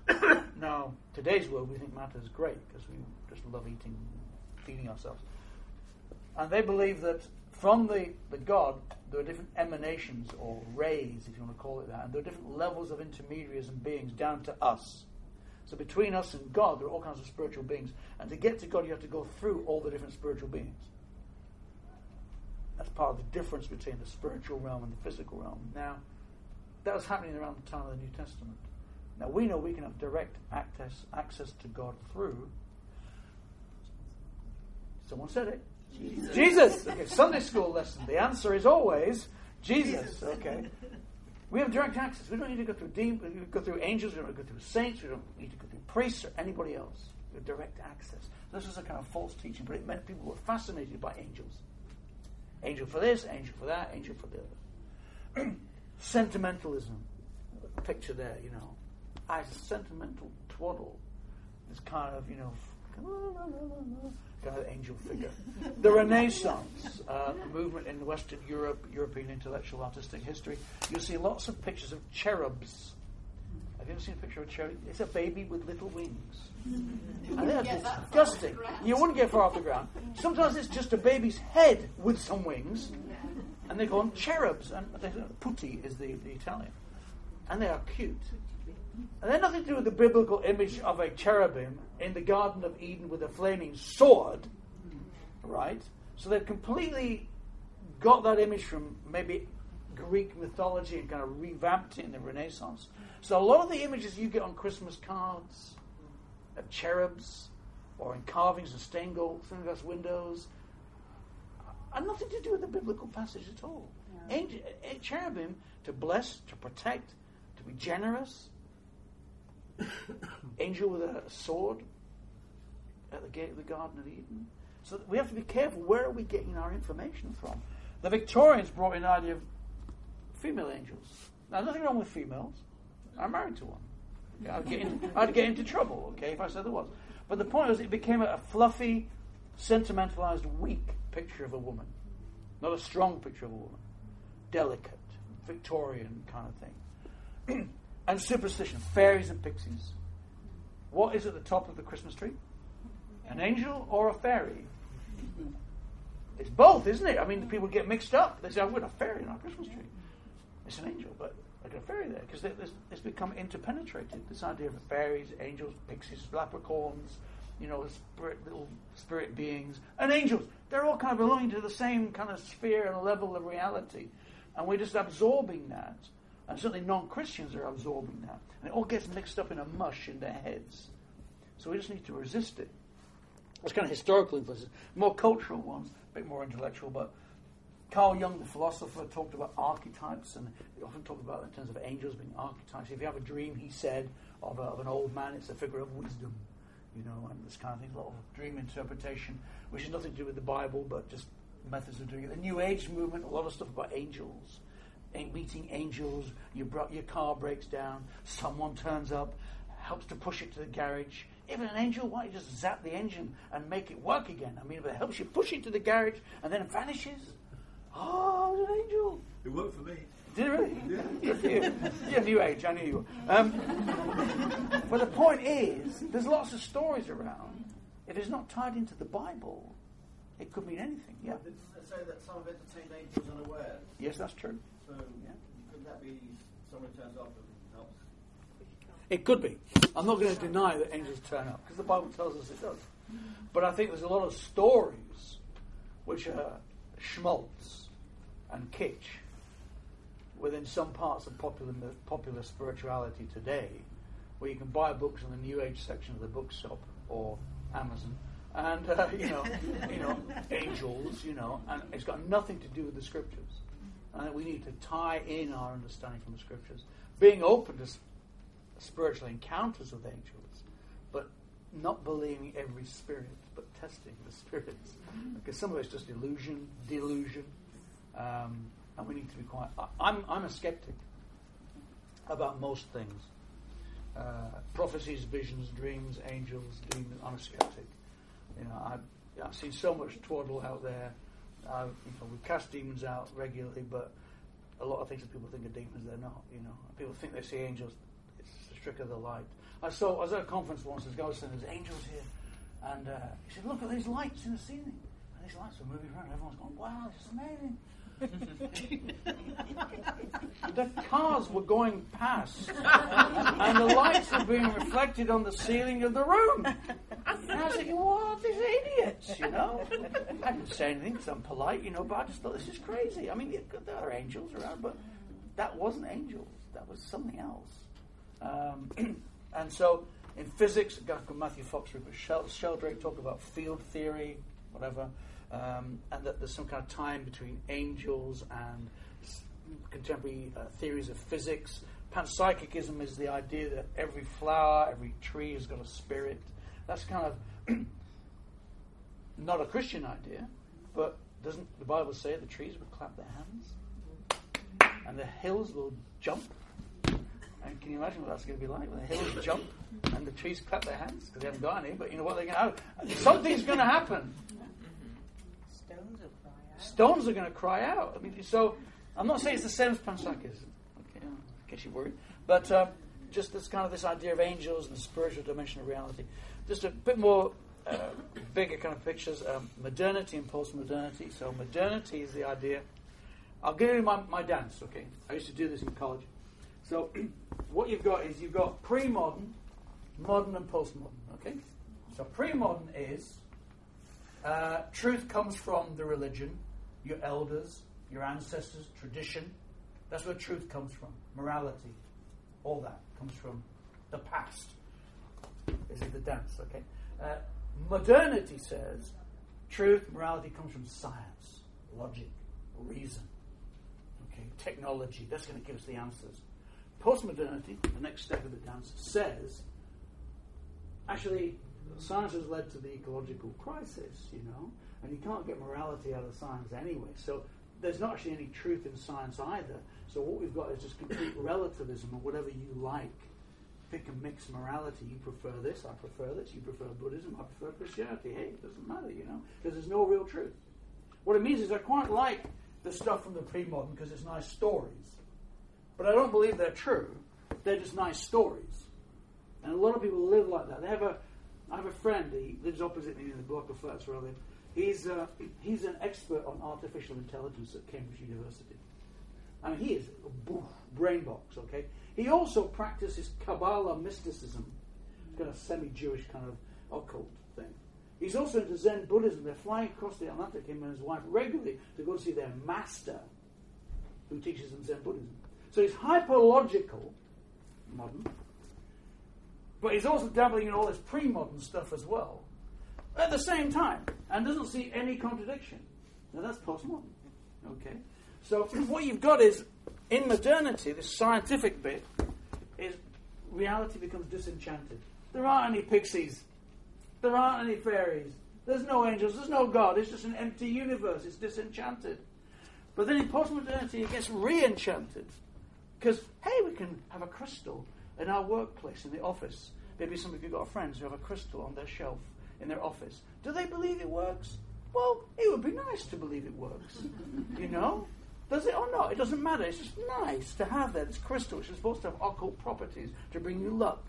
(coughs) now, today's world, we think matter is great because we just love eating, feeding ourselves. And they believe that from the, the God, there are different emanations or rays, if you want to call it that, and there are different levels of intermediaries and beings down to us. So between us and God, there are all kinds of spiritual beings. And to get to God, you have to go through all the different spiritual beings. That's part of the difference between the spiritual realm and the physical realm. Now, that was happening around the time of the New Testament. Now we know we can have direct access access to God through. Someone said it. Jesus. Jesus. Okay, Sunday school lesson. The answer is always Jesus. Okay. We have direct access. We don't need to go through demons. We go through angels. We don't go through saints. We don't need to go through priests or anybody else. We have direct access. This was a kind of false teaching, but it meant people were fascinated by angels. Angel for this, angel for that, angel for the other. (clears throat) Sentimentalism. Picture there, you know as a sentimental twaddle, this kind of, you know, kind of angel figure. the Renaissance uh, movement in Western Europe, European intellectual artistic history, you'll see lots of pictures of cherubs. Have you ever seen a picture of a cherub? It's a baby with little wings. and they're disgusting. You wouldn't get far off the ground. Sometimes it's just a baby's head with some wings, and they call them cherubs. And putti is the, the Italian. And they are cute. And they're nothing to do with the biblical image of a cherubim in the Garden of Eden with a flaming sword, right? So they've completely got that image from maybe Greek mythology and kind of revamped it in the Renaissance. So a lot of the images you get on Christmas cards of cherubs or in carvings and stained glass windows are nothing to do with the biblical passage at all. Yeah. Angel, cherubim to bless, to protect, to be generous, angel with a sword at the gate of the Garden of Eden. So we have to be careful. Where are we getting our information from? The Victorians brought in the idea of female angels. Now, nothing wrong with females. I'm married to one. Okay, I'd, get in, (laughs) I'd get into trouble, okay, if I said there was. But the point was, it became a fluffy, sentimentalized, weak picture of a woman. Not a strong picture of a woman. Delicate, Victorian kind of thing. (clears throat) and superstition, fairies and pixies. What is at the top of the Christmas tree? An angel or a fairy? It's both, isn't it? I mean, people get mixed up. They say, I've got a fairy in our Christmas tree. It's an angel, but I've got a fairy there because it's become interpenetrated. This idea of fairies, angels, pixies, leprechauns, you know, spirit, little spirit beings, and angels. They're all kind of belonging to the same kind of sphere and level of reality. And we're just absorbing that And certainly non Christians are absorbing that. And it all gets mixed up in a mush in their heads. So we just need to resist it. It's kind of historical influences, more cultural ones, a bit more intellectual, but Carl Jung, the philosopher, talked about archetypes, and he often talked about in terms of angels being archetypes. If you have a dream, he said, of, a, of an old man, it's a figure of wisdom, you know, and this kind of thing, a lot of dream interpretation, which has nothing to do with the Bible, but just methods of doing it. The New Age movement, a lot of stuff about angels, meeting angels, your, your car breaks down, someone turns up, helps to push it to the garage. Even an angel, why don't you just zap the engine and make it work again? I mean, if it helps you push it to the garage and then it vanishes, Oh, it was an angel. It worked for me. Did it really? Yeah. (laughs) Good for you. Yeah, new age. I knew you. Were. Um, (laughs) but the point is, there's lots of stories around. If it's not tied into the Bible, it could mean anything. Yeah. But doesn't it say that some have entertained angels unaware? Yes, that's true. So Yeah. could that be someone turns up and helps? It could be. I'm not going to deny that angels turn up because the Bible tells us it does. But I think there's a lot of stories which are schmaltz and kitsch within some parts of popular popular spirituality today, where you can buy books in the New Age section of the bookshop or Amazon, and uh, you know, you know, (laughs) angels, you know, and it's got nothing to do with the scriptures. And we need to tie in our understanding from the scriptures, being open to spiritual encounters with angels, but not believing every spirit, but testing the spirits, because some of it's just illusion, delusion. Um, and we need to be quiet. I, I'm, I'm a skeptic about most things. Uh, prophecies, visions, dreams, angels, demons. I'm a skeptic. You know, I've, I've seen so much twaddle out there. Uh, you know, we cast demons out regularly, but a lot of things that people think are demons, they're not. You know, people think they see angels. It's a trick of the light. I saw. I was at a conference once. This guy was saying, "There's angels here," and uh, he said, "Look at these lights in the ceiling." And these lights are moving around. Everyone's going, "Wow, this is amazing." (laughs) the cars were going past, and the lights were being reflected on the ceiling of the room. And I was thinking, what? These idiots, you know? I didn't say anything because I'm polite, you know, but I just thought, this is crazy. I mean, there are angels around, but that wasn't angels. That was something else. Um, (clears throat) and so, in physics, a guy called Matthew Fox, Rupert Shel- Sheldrake talk about field theory, whatever um, and that there's some kind of time between angels and s- contemporary uh, theories of physics. Panpsychism is the idea that every flower, every tree has got a spirit. That's kind of (clears throat) not a Christian idea, but doesn't the Bible say the trees will clap their hands and the hills will jump? And can you imagine what that's going to be like when the hills jump and the trees clap their hands because they haven't got any? But you know what they're going to Something's going to happen. Stones will cry out. Stones are going to cry out. I mean, so I'm not saying it's the same as panpsychism. Okay, in case you're worried, but um, just this kind of this idea of angels and the spiritual dimension of reality. Just a bit more uh, bigger kind of pictures. Um, modernity and post-modernity. So modernity is the idea. I'll give you my, my dance. Okay, I used to do this in college. So (clears throat) what you've got is you've got pre-modern, modern, and post-modern. Okay, so pre-modern is uh, truth comes from the religion, your elders, your ancestors, tradition. That's where truth comes from. Morality, all that comes from the past. This is the dance, okay? Uh, modernity says truth, morality comes from science, logic, reason, okay? Technology. That's going to give us the answers. Postmodernity, the next step of the dance, says actually science has led to the ecological crisis, you know, and you can't get morality out of science anyway. So there's not actually any truth in science either. So what we've got is just complete (coughs) relativism or whatever you like. Pick and mix morality. You prefer this, I prefer this. You prefer Buddhism, I prefer Christianity. Hey, it doesn't matter, you know, because there's no real truth. What it means is I quite like the stuff from the pre-modern because it's nice stories, but I don't believe they're true. They're just nice stories, and a lot of people live like that. They have a I have a friend. He lives opposite me in the block of flats where I live. He's uh, he's an expert on artificial intelligence at Cambridge University. I mean, he is a brain box. Okay. He also practices Kabbalah mysticism, kind of semi-Jewish kind of occult thing. He's also into Zen Buddhism. They're flying across the Atlantic, him and his wife, regularly to go see their master, who teaches them Zen Buddhism. So he's hyperlogical, modern, but he's also dabbling in all this pre-modern stuff as well at the same time and doesn't see any contradiction. Now that's postmodern. Okay? So what you've got is in modernity, this scientific bit is reality becomes disenchanted. There aren't any pixies. There aren't any fairies. There's no angels. There's no God. It's just an empty universe. It's disenchanted. But then in postmodernity, it gets re-enchanted. Because, hey, we can have a crystal in our workplace, in the office. Maybe some of you got friends who have a crystal on their shelf in their office. Do they believe it works? Well, it would be nice to believe it works. (laughs) you know? Does it or not? It doesn't matter. It's just nice to have that. It's crystal, which is supposed to have occult properties to bring you luck.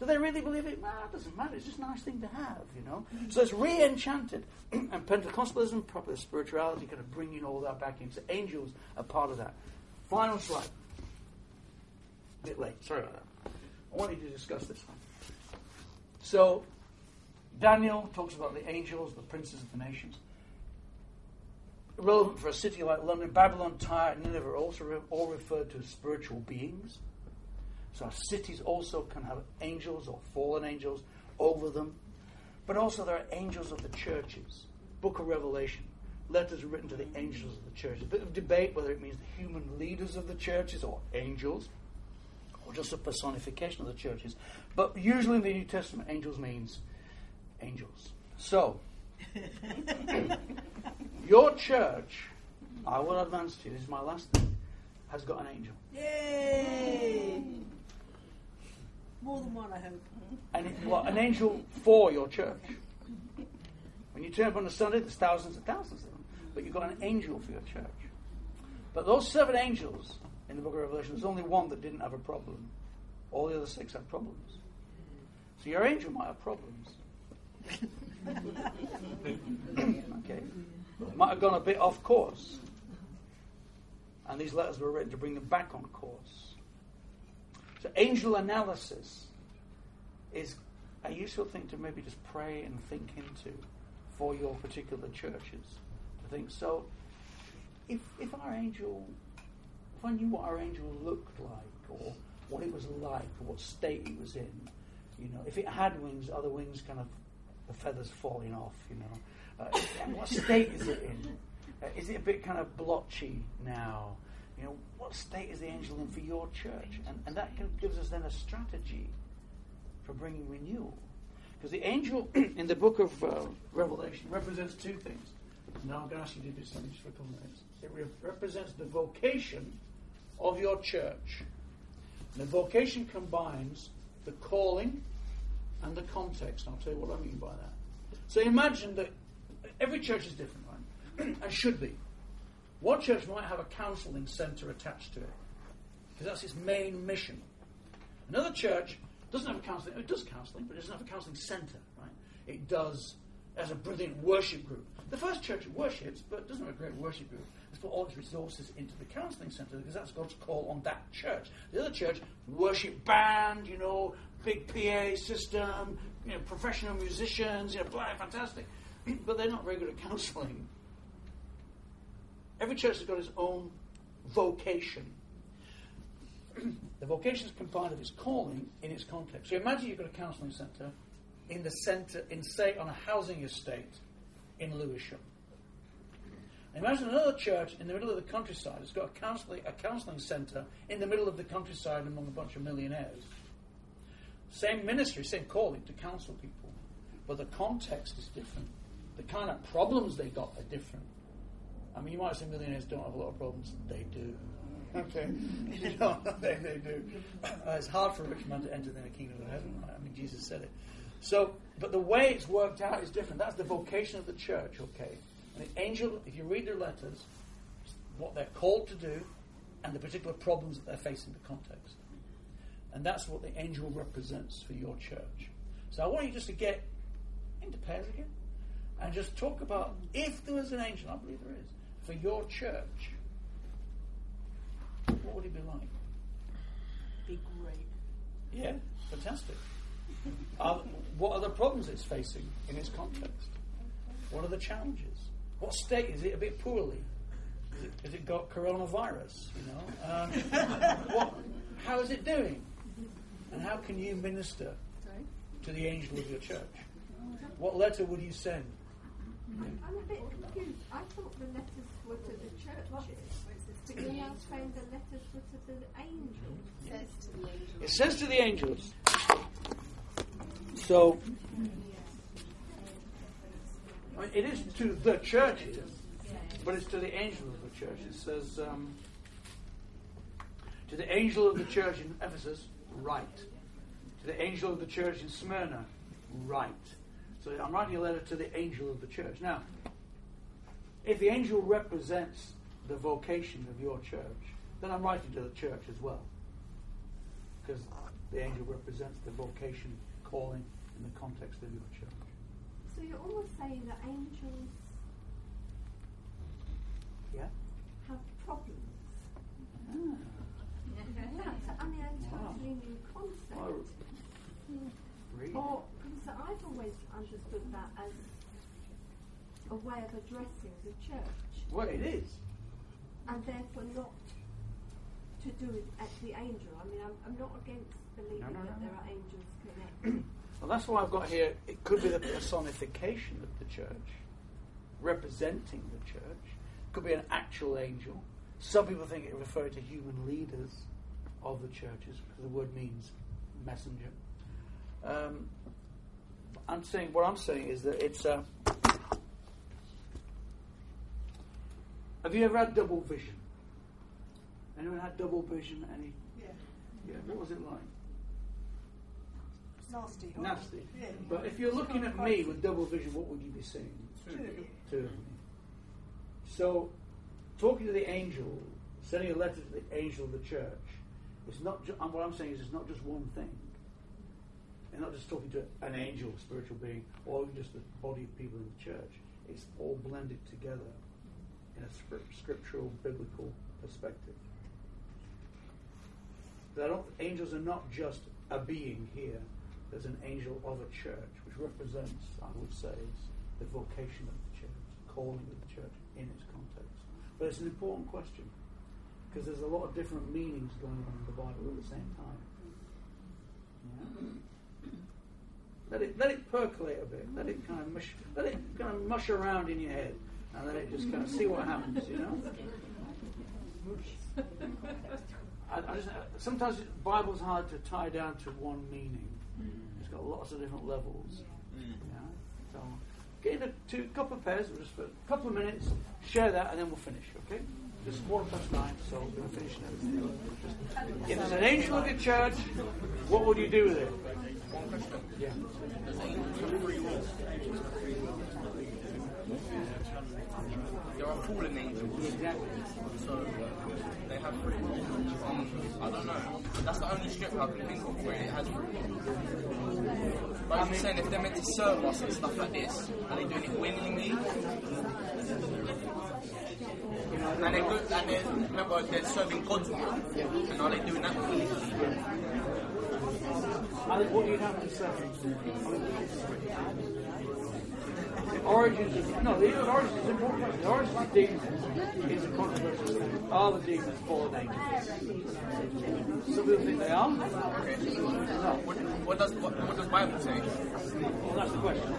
Do they really believe it? Well, it doesn't matter. It's just a nice thing to have, you know? So it's re enchanted. (clears throat) and Pentecostalism, proper spirituality, kind of bringing all that back in. So angels are part of that. Final slide. A bit late. Sorry about that. I want you to discuss this one. So, Daniel talks about the angels, the princes of the nations. Relevant for a city like London, Babylon, Tyre, and Nineveh are also re- all referred to as spiritual beings. So our cities also can have angels or fallen angels over them. But also there are angels of the churches. Book of Revelation. Letters written to the angels of the churches. A bit of debate whether it means the human leaders of the churches or angels, or just a personification of the churches. But usually in the New Testament, angels means angels. So, your church, I will advance to you, this is my last thing, has got an angel. Yay! More than one, I hope. And it, well, an angel for your church. When you turn up on a Sunday, there's thousands and thousands of them. But you've got an angel for your church. But those seven angels in the book of Revelation, there's only one that didn't have a problem. All the other six had problems. So your angel might have problems. Okay. Might have gone a bit off course. And these letters were written to bring them back on course. So angel analysis is a useful thing to maybe just pray and think into for your particular churches. To think, so if, if our angel, if I knew what our angel looked like, or what it was like, or what state it was in, you know, if it had wings, the wings kind of the feathers falling off, you know? Uh, what state is it in? Uh, is it a bit kind of blotchy now? You know, what state is the angel in for your church? And, and that gives us then a strategy for bringing renewal. Because the angel (clears throat) in the book of uh, Revelation represents two things. Now I'm going to ask you to do something just for a couple of minutes. It re- represents the vocation of your church. And the vocation combines the calling and the context. I'll tell you what I mean by that. So imagine that every church is different, right? (clears throat) and should be. One church might have a counseling centre attached to it, because that's its main mission. Another church doesn't have a counseling, it does counseling, but it doesn't have a counseling centre, right? It does as a brilliant worship group. The first church worships, but doesn't have a great worship group. It's put all its resources into the counseling centre because that's God's call on that church. The other church, worship band, you know, big PA system, you know, professional musicians, you know, blah, fantastic. (clears throat) But they're not very good at counseling. Every church has got its own vocation. (clears throat) the vocation is combined of its calling in its context. So imagine you've got a counselling centre in the centre, in say, on a housing estate in Lewisham. Imagine another church in the middle of the countryside. It's got a counselling, a counselling centre in the middle of the countryside among a bunch of millionaires. Same ministry, same calling to counsel people, but the context is different. The kind of problems they got are different. I mean, you might say millionaires don't have a lot of problems. They do. Okay, (laughs) you know, they, they do. Uh, it's hard for a rich man to enter the kingdom of heaven. Right? I mean, Jesus said it. So, but the way it's worked out is different. That's the vocation of the church. Okay, and the angel. If you read their letters, what they're called to do, and the particular problems that they're facing, the context, and that's what the angel represents for your church. So I want you just to get into pairs again, and just talk about if there was an angel. I believe there is for your church what would it be like? Be great. Yeah, fantastic. Uh, what are the problems it's facing in its context? What are the challenges? What state is it? A bit poorly. Has it, has it got coronavirus? You know, um, (laughs) what? How is it doing? And how can you minister to the angel of your church? What letter would you send? I'm a bit confused. I thought the letters were to the churches. But you're now saying the letters were to the angels. Says to the angel. It says to the angels. So, I mean, it is to the churches, but it's to the angel of the church. It says, um, to the angel of the church in Ephesus, write. To the angel of the church in Smyrna, write. So I'm writing a letter to the angel of the church. Now, if the angel represents the vocation of your church, then I'm writing to the church as well. Because the angel represents the vocation, calling, in the context of your church. So you're almost saying that angels Yeah? have problems. Ah. That's, I mean, a totally new concept. Oh, read. Or, because I've always understood that as a way of addressing the church, Well, it is. and therefore not to do it at the angel. I mean, I'm, I'm not against believing No, no, that no, there are angels connected. (clears throat) Well, that's why I've got here. It could be the personification of the church, representing the church. Could be an actual angel. Some people think it referred to human leaders of the churches because the word means messenger. Um, I'm saying what I'm saying is that it's a. Have you ever had double vision? Anyone had double vision? Any? Yeah. Yeah. What was it like? Nasty. Nasty. Yeah. But if you're looking at me with double vision, what would you be seeing? Two of me. So, talking to the angel, sending a letter to the angel of the church, it's not. Ju- and what I'm saying is, it's not just one thing. And not just talking to an angel, a spiritual being, or just the body of people in the church. It's all blended together in a scrip- scriptural, biblical perspective. Angels are not just a being here. There's an angel of a church, which represents, I would say, the vocation of the church, the calling of the church in its context. But it's an important question because there's a lot of different meanings going on in the Bible at the same time. Yeah. Let it let it percolate a bit. Let it kind of mush. Let it kind of mush around in your head, and let it just kind of see what happens. You know. I, I just, sometimes Bible's hard to tie down to one meaning. It's got lots of different levels. Mm. Yeah. So get in a two couple of pairs, just for a couple of minutes, share that, and then we'll finish. Okay? Just quarter past nine, so we're going to finish now. If there's an angel of your church, what would you do with it? Yeah. There are fallen angels, Exactly. so they have free will. Um, I don't know. That's the only script I can think of where it has free will. But I'm saying if they're meant to serve us and stuff like this, are they doing it willingly? And they're and they're, remember, they're serving God's. And are they doing that willingly? I think what you'd have to say. The origins of no, the origins is important. The origins of demons is a controversial thing. Are the demons fallen angels? Some people think they are. No. What, what does what, what does Bible say? Well, that's the question.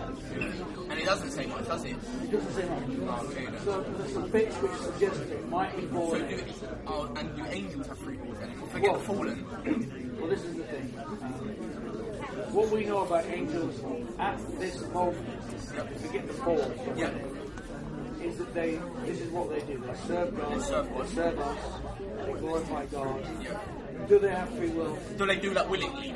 And it doesn't say much, does it? It doesn't say much. Okay, then. So there's some bits which suggest it might be So do, oh, and do angels have free will then? Forget Well- the fallen. (coughs) Well, this is the thing. Um, what we know about angels at this moment, we get the fall, Yeah. is that they, this is what they do. They serve God, They serve God. they serve us, they glorify God. Yeah. Do they have free will? Do they do that willingly?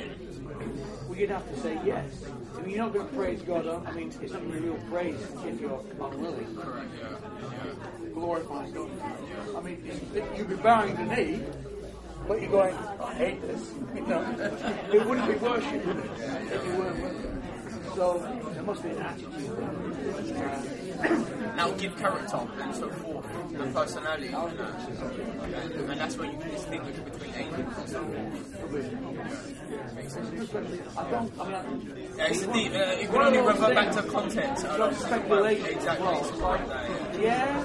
Well, you'd have to say yes. I mean, you're not going to praise God. I mean, it's not going to be real praise if you're unwilling. Correct, yeah. Glorify God. I mean, you'd be bowing the knee, but you're going, I hate this. You know, it wouldn't be worship, would it? If you weren't worshiping. So there must be an attitude Now give character and so forth, and personality. And, that. and that's where you can distinguish between angels and so forth. I don't, I mean, Yeah, it's deep. Uh, it can only revert back to content. It's like speculation Exactly. well. It's It's like like, yeah.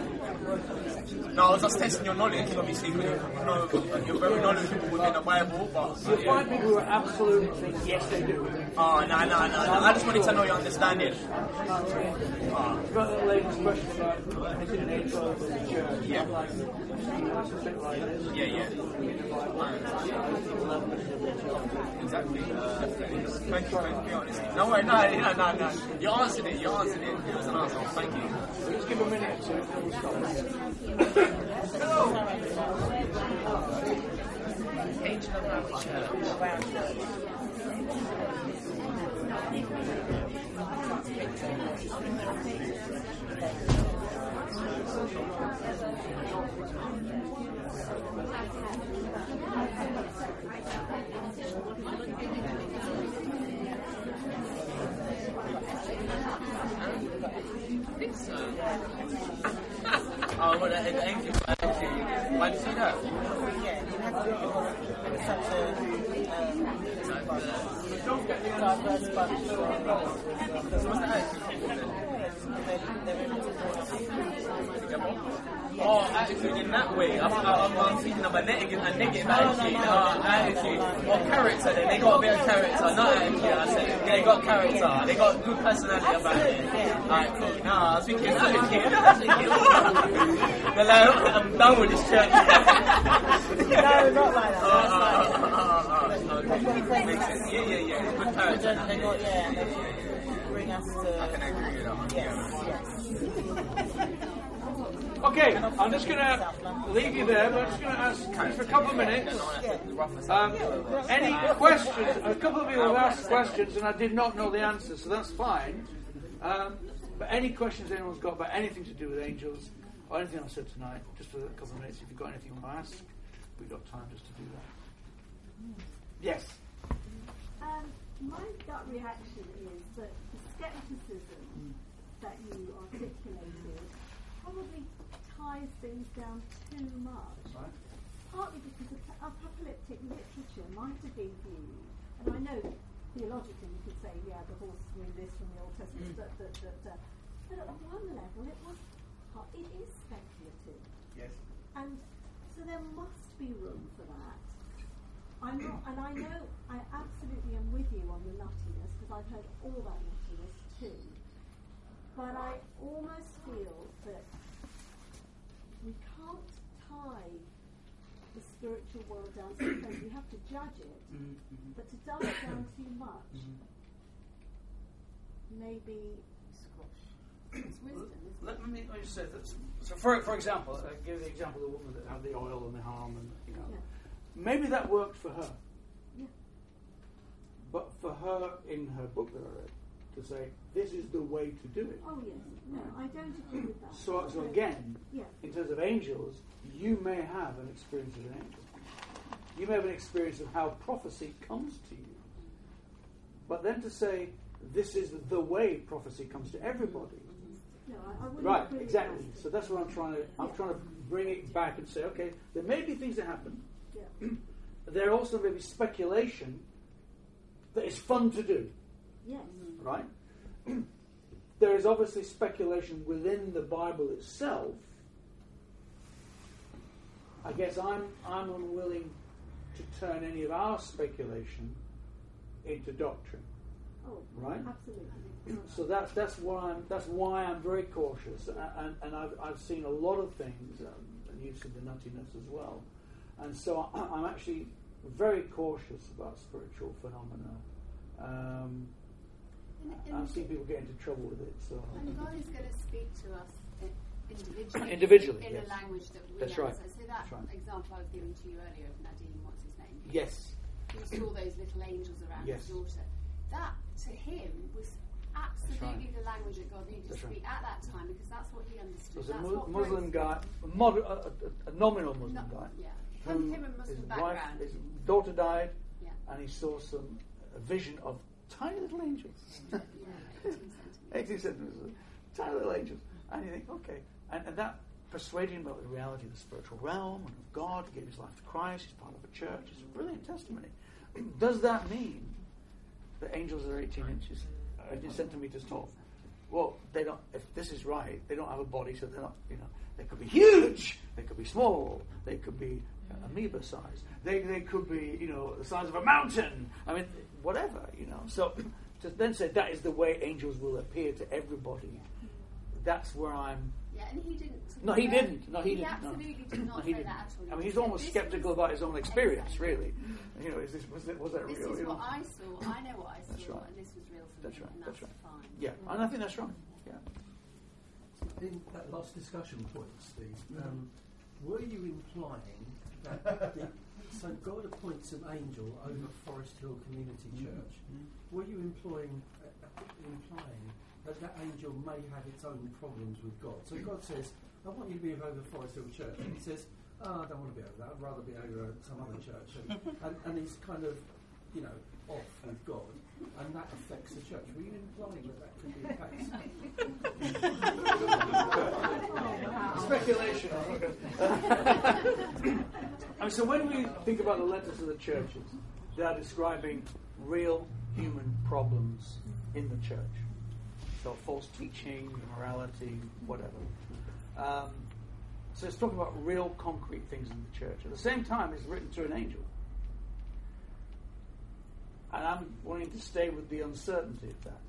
No, I was just testing your knowledge, obviously, you know, you're very knowledgeable within the Bible, but. You'll yeah. find people who are absolutely yes, they do. Oh, no, no, no, no. I just wanted to know your understanding. You've got the lady's question about is it an angel of the church? Yeah. A bit like this. Yeah, yeah. Exactly. Thank you, thank you honesty. No, wait, no, no, no, no. You answered it, you answered it. It was an answer. Thank you. Let's give a minute and what's the attitude people then? They, they were able to do it. Together? Oh, attitude in that way. I'm, I'm, I'm thinking of a negative, a negative attitude. Uh, attitude. Or character then. They got a bit of character, not attitude. I said, they got character. They got good personality about it. Alright, cool. Nah, I was thinking attitude. I They're I'm done with this church. No, not like that. Uh, uh, uh, uh, uh, okay. Makes sense. Yeah, yeah, yeah. Good character. they got, yeah, bring us I can to. agree with that. Yes. Okay, I'm just going to leave you there, but I'm just going to ask just for a couple of minutes. Um, any questions? A couple of people have asked questions, and I did not know the answers, so that's fine. Um, but any questions anyone's got about anything to do with angels or anything I said tonight, just for a couple of minutes, if you've got anything you want to ask, we've got time just to do that. Yes. Um, my gut reaction is that the scepticism that you probably ties things down too much. Right. Partly because ap- apocalyptic literature might have been viewed, and I know theologically you could say, yeah, the horse knew this from the Old Testament, but, but, but, uh, but at one level it was, it is speculative. Yes. And so there must be room for that. I'm not, and I know I absolutely am with you on the nuttiness because I've heard all that nuttiness too. But I almost feel that we can't the spiritual world down things. We have to judge it, mm-hmm, mm-hmm. but to dumb it down too (coughs) much, mm-hmm. maybe It's wisdom, isn't it? Let me, let me just say this. So, for, for example, I give the example of the woman that had the oil and the harm, and you know, Yeah. maybe that worked for her. Yeah. But for her, in her book that I read, to say this is the way to do it. oh yes, no, I don't agree with that. So, so again, yeah, in terms of angels, you may have an experience of an angel. You may have an experience of how prophecy comes to you. But then to say this is the way prophecy comes to everybody. Mm-hmm. no, I, I wouldn't Right, exactly. that. So that's what I'm trying to. I'm Yeah. trying to bring it back and say, okay, there may be things that happen. Yeah. (clears throat) There also may be speculation that is fun to do, Yes. Right? (clears throat) there is obviously speculation within the Bible itself. I guess I'm I'm unwilling to turn any of our speculation into doctrine. Oh, Right. Absolutely. So that's that's why I'm that's why I'm very cautious, and, and, and I've, I've seen a lot of things, um, and you've seen the nuttiness as well, and so I, I'm actually very cautious about spiritual phenomena. Um, And, I've seen people get into trouble with it. So and God is going to speak to us individually, Individually, in yes. a language that we That's right. So that That's right. example I was giving to you earlier of Nadine, what's his name? yes, He saw those little angels around Yes. his daughter. That to him was absolutely the language that God needed That's to right. speak at that time because that's what he understood. there's a that's mu- Muslim guy, a, mod- a, a, a nominal Muslim No- guy, yeah, from him and his Muslim wife, his daughter died, Yeah. and he saw some a vision of tiny little angels. (laughs) 18 centimeters. tiny little angels. And you think, okay. And, and that persuaded him about the reality of the spiritual realm and of God. He gave his life to Christ. He's part of a church. It's a brilliant testimony. Does that mean that angels are 18 inches, 18 centimeters tall? well, they don't. If this is right, they don't have a body, so they're not. You know, they could be huge, they could be small, they could be amoeba size, they they could be you know the size of a mountain. I mean, whatever you know. So (clears throat) to then say that is the way angels will appear to everybody. That's where I'm. Yeah, and he didn't. No, he didn't. No, he, He didn't. absolutely no. did (clears throat) not no, he say didn't. that at all. I mean, he's almost skeptical about his own experience, really. You know, is this was, it, was that This real? is you know? what I saw. I know what I saw, That's right. and this was real for That's me, right, and that's that's, right. fine. Yeah, and I think that's right. Yeah. In that last discussion point, Steve, um, were you implying that (laughs) the, so God appoints an angel over Forest Hill Community Church? Were you employing, uh, implying that that angel may have its own problems with God? So God says, "I want you to be over Forest Hill Church," and He says, "Oh, I don't want to be over that. I'd rather be over some other church." And, and, and he's kind of, you know, off with God, and that affects the church. Were you implying that that could be the case? (laughs) (laughs) Speculation. (laughs) So when we think about the letters to the churches, they are describing real human problems in the church. So false teaching, immorality, whatever. Um, so it's talking about real concrete things in the church. At the same time, it's written to an angel. And I'm wanting to stay with the uncertainty of that.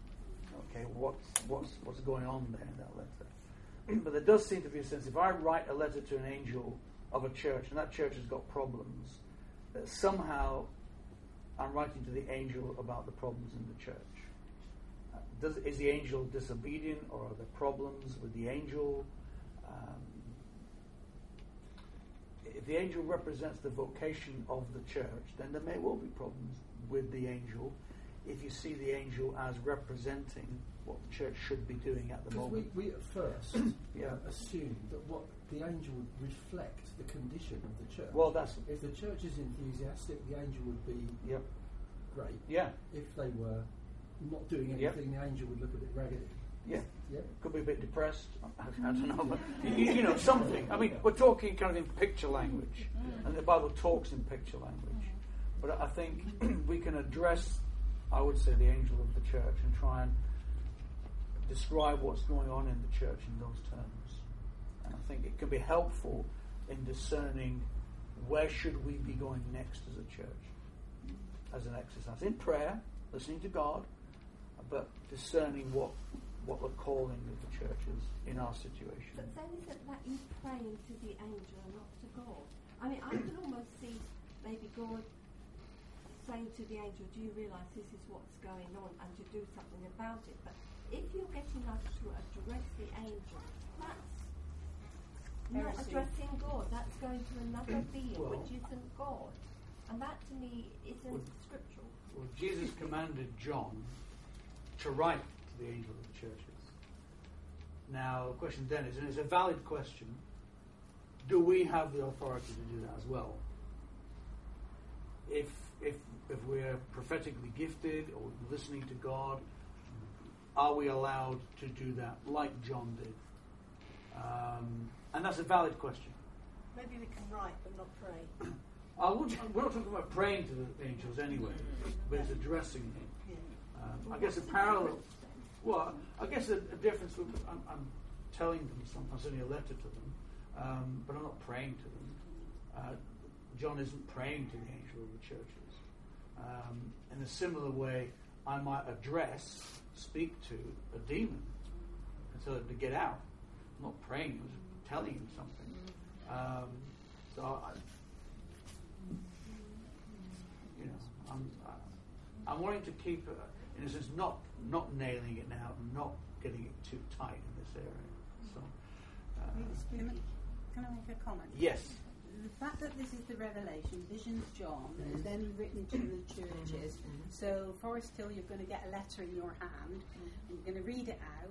Okay, what's, what's, what's going on there in that letter? (clears throat) but there does seem to be a sense if I write a letter to an angel of a church and that church has got problems, that somehow I'm writing to the angel about the problems in the church. Does, is the angel disobedient or are there problems with the angel? Um, if the angel represents the vocation of the church, then there may well be problems with the angel if you see the angel as representing what the church should be doing at the Because we, moment. we at first Yeah. assumed that what the angel would reflect the condition of the church. Well, that's- if the church is enthusiastic, the angel would be Yep. great. Yeah. If they were not doing Yep. anything, the angel would look a bit raggedy. Yeah. Yeah. Could be a bit depressed. I, I don't (laughs) know, but you, you know something. I mean, we're talking kind of in picture language, mm. and the Bible talks in picture language. Mm. But I think (clears throat) we can address, I would say, the angel of the church and try and describe what's going on in the church in those terms. I think it can be helpful in discerning where should we be going next as a church, as an exercise in prayer, listening to God, but discerning what what the calling of the church is in our situation. But then is it that you praying to the angel and not to God? I mean, I can almost see maybe God saying to the angel, "Do you realise this is what's going on, and to do something about it?" But if you're getting us to address the angel, that's not addressing God. That's going to another being Well- which isn't God, and that to me isn't Well- scriptural. Well, Jesus commanded John to write to the angel of the churches. Now, the question then is, and it's a valid question, do we have the authority to do that as well? If, if, if we're prophetically gifted or listening to God, are we allowed to do that like John did? Um, and that's a valid question. Maybe we can write but not pray. I won't, we're not talking about praying to the angels anyway, but it's addressing them. Um, I guess a parallel. Well, I guess a, a difference. With, I'm, I'm telling them something. I'm sending a letter to them, um, but I'm not praying to them. Uh, John isn't praying to the angel of the churches. Um, in a similar way, I might address, speak to a demon and tell him to get out. I'm not praying. I'm telling him something. Um, so I, you know, I'm, I- I'm wanting to keep, uh, in a sense, not not nailing it now, not getting it too tight in this area. So, uh, can I make a comment? yes, The fact that this is the Revelation, Visions John, and then written to the churches. So, Forest Hill, you're going to get a letter in your hand, and you're going to read it out,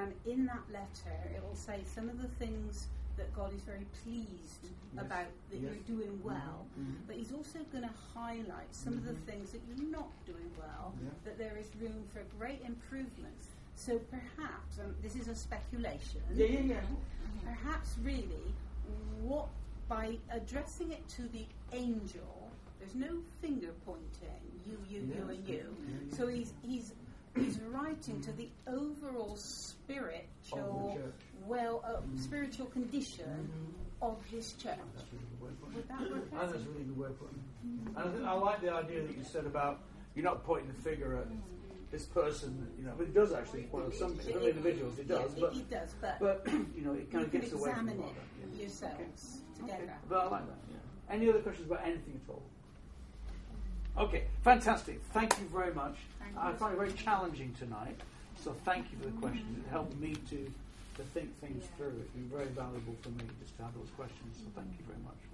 and in that letter, it will say some of the things that God is very pleased Yes. about that Yes. you're doing well, Mhm. but He's also going to highlight some of the things that you're not doing well, Yeah. that there is room for great improvements. So perhaps, and this is a speculation, Yeah, yeah, yeah. perhaps really what by addressing it to the angel, there's no finger pointing, you, you, you, and you. So he's he's is writing to the overall spiritual, well, uh, mm-hmm. spiritual condition mm-hmm. of his church. That's really good word for it. Would that work? I (coughs) think that's really good word for it. Mm-hmm. And I, think, I like the idea that you said about you're not pointing the finger at this person, you know, but it does actually point at some, some individuals, it does, Yeah, but, it, it does, but, but (coughs) you know, it kind of gets away from it yourselves. Okay. But I like that. Yeah. Any other questions about anything at all? Okay, fantastic. Thank you very much. Thank I you. find it very challenging tonight, so thank you for the questions. It helped me to to think things through. It's been very valuable for me just to have those questions. So thank you very much.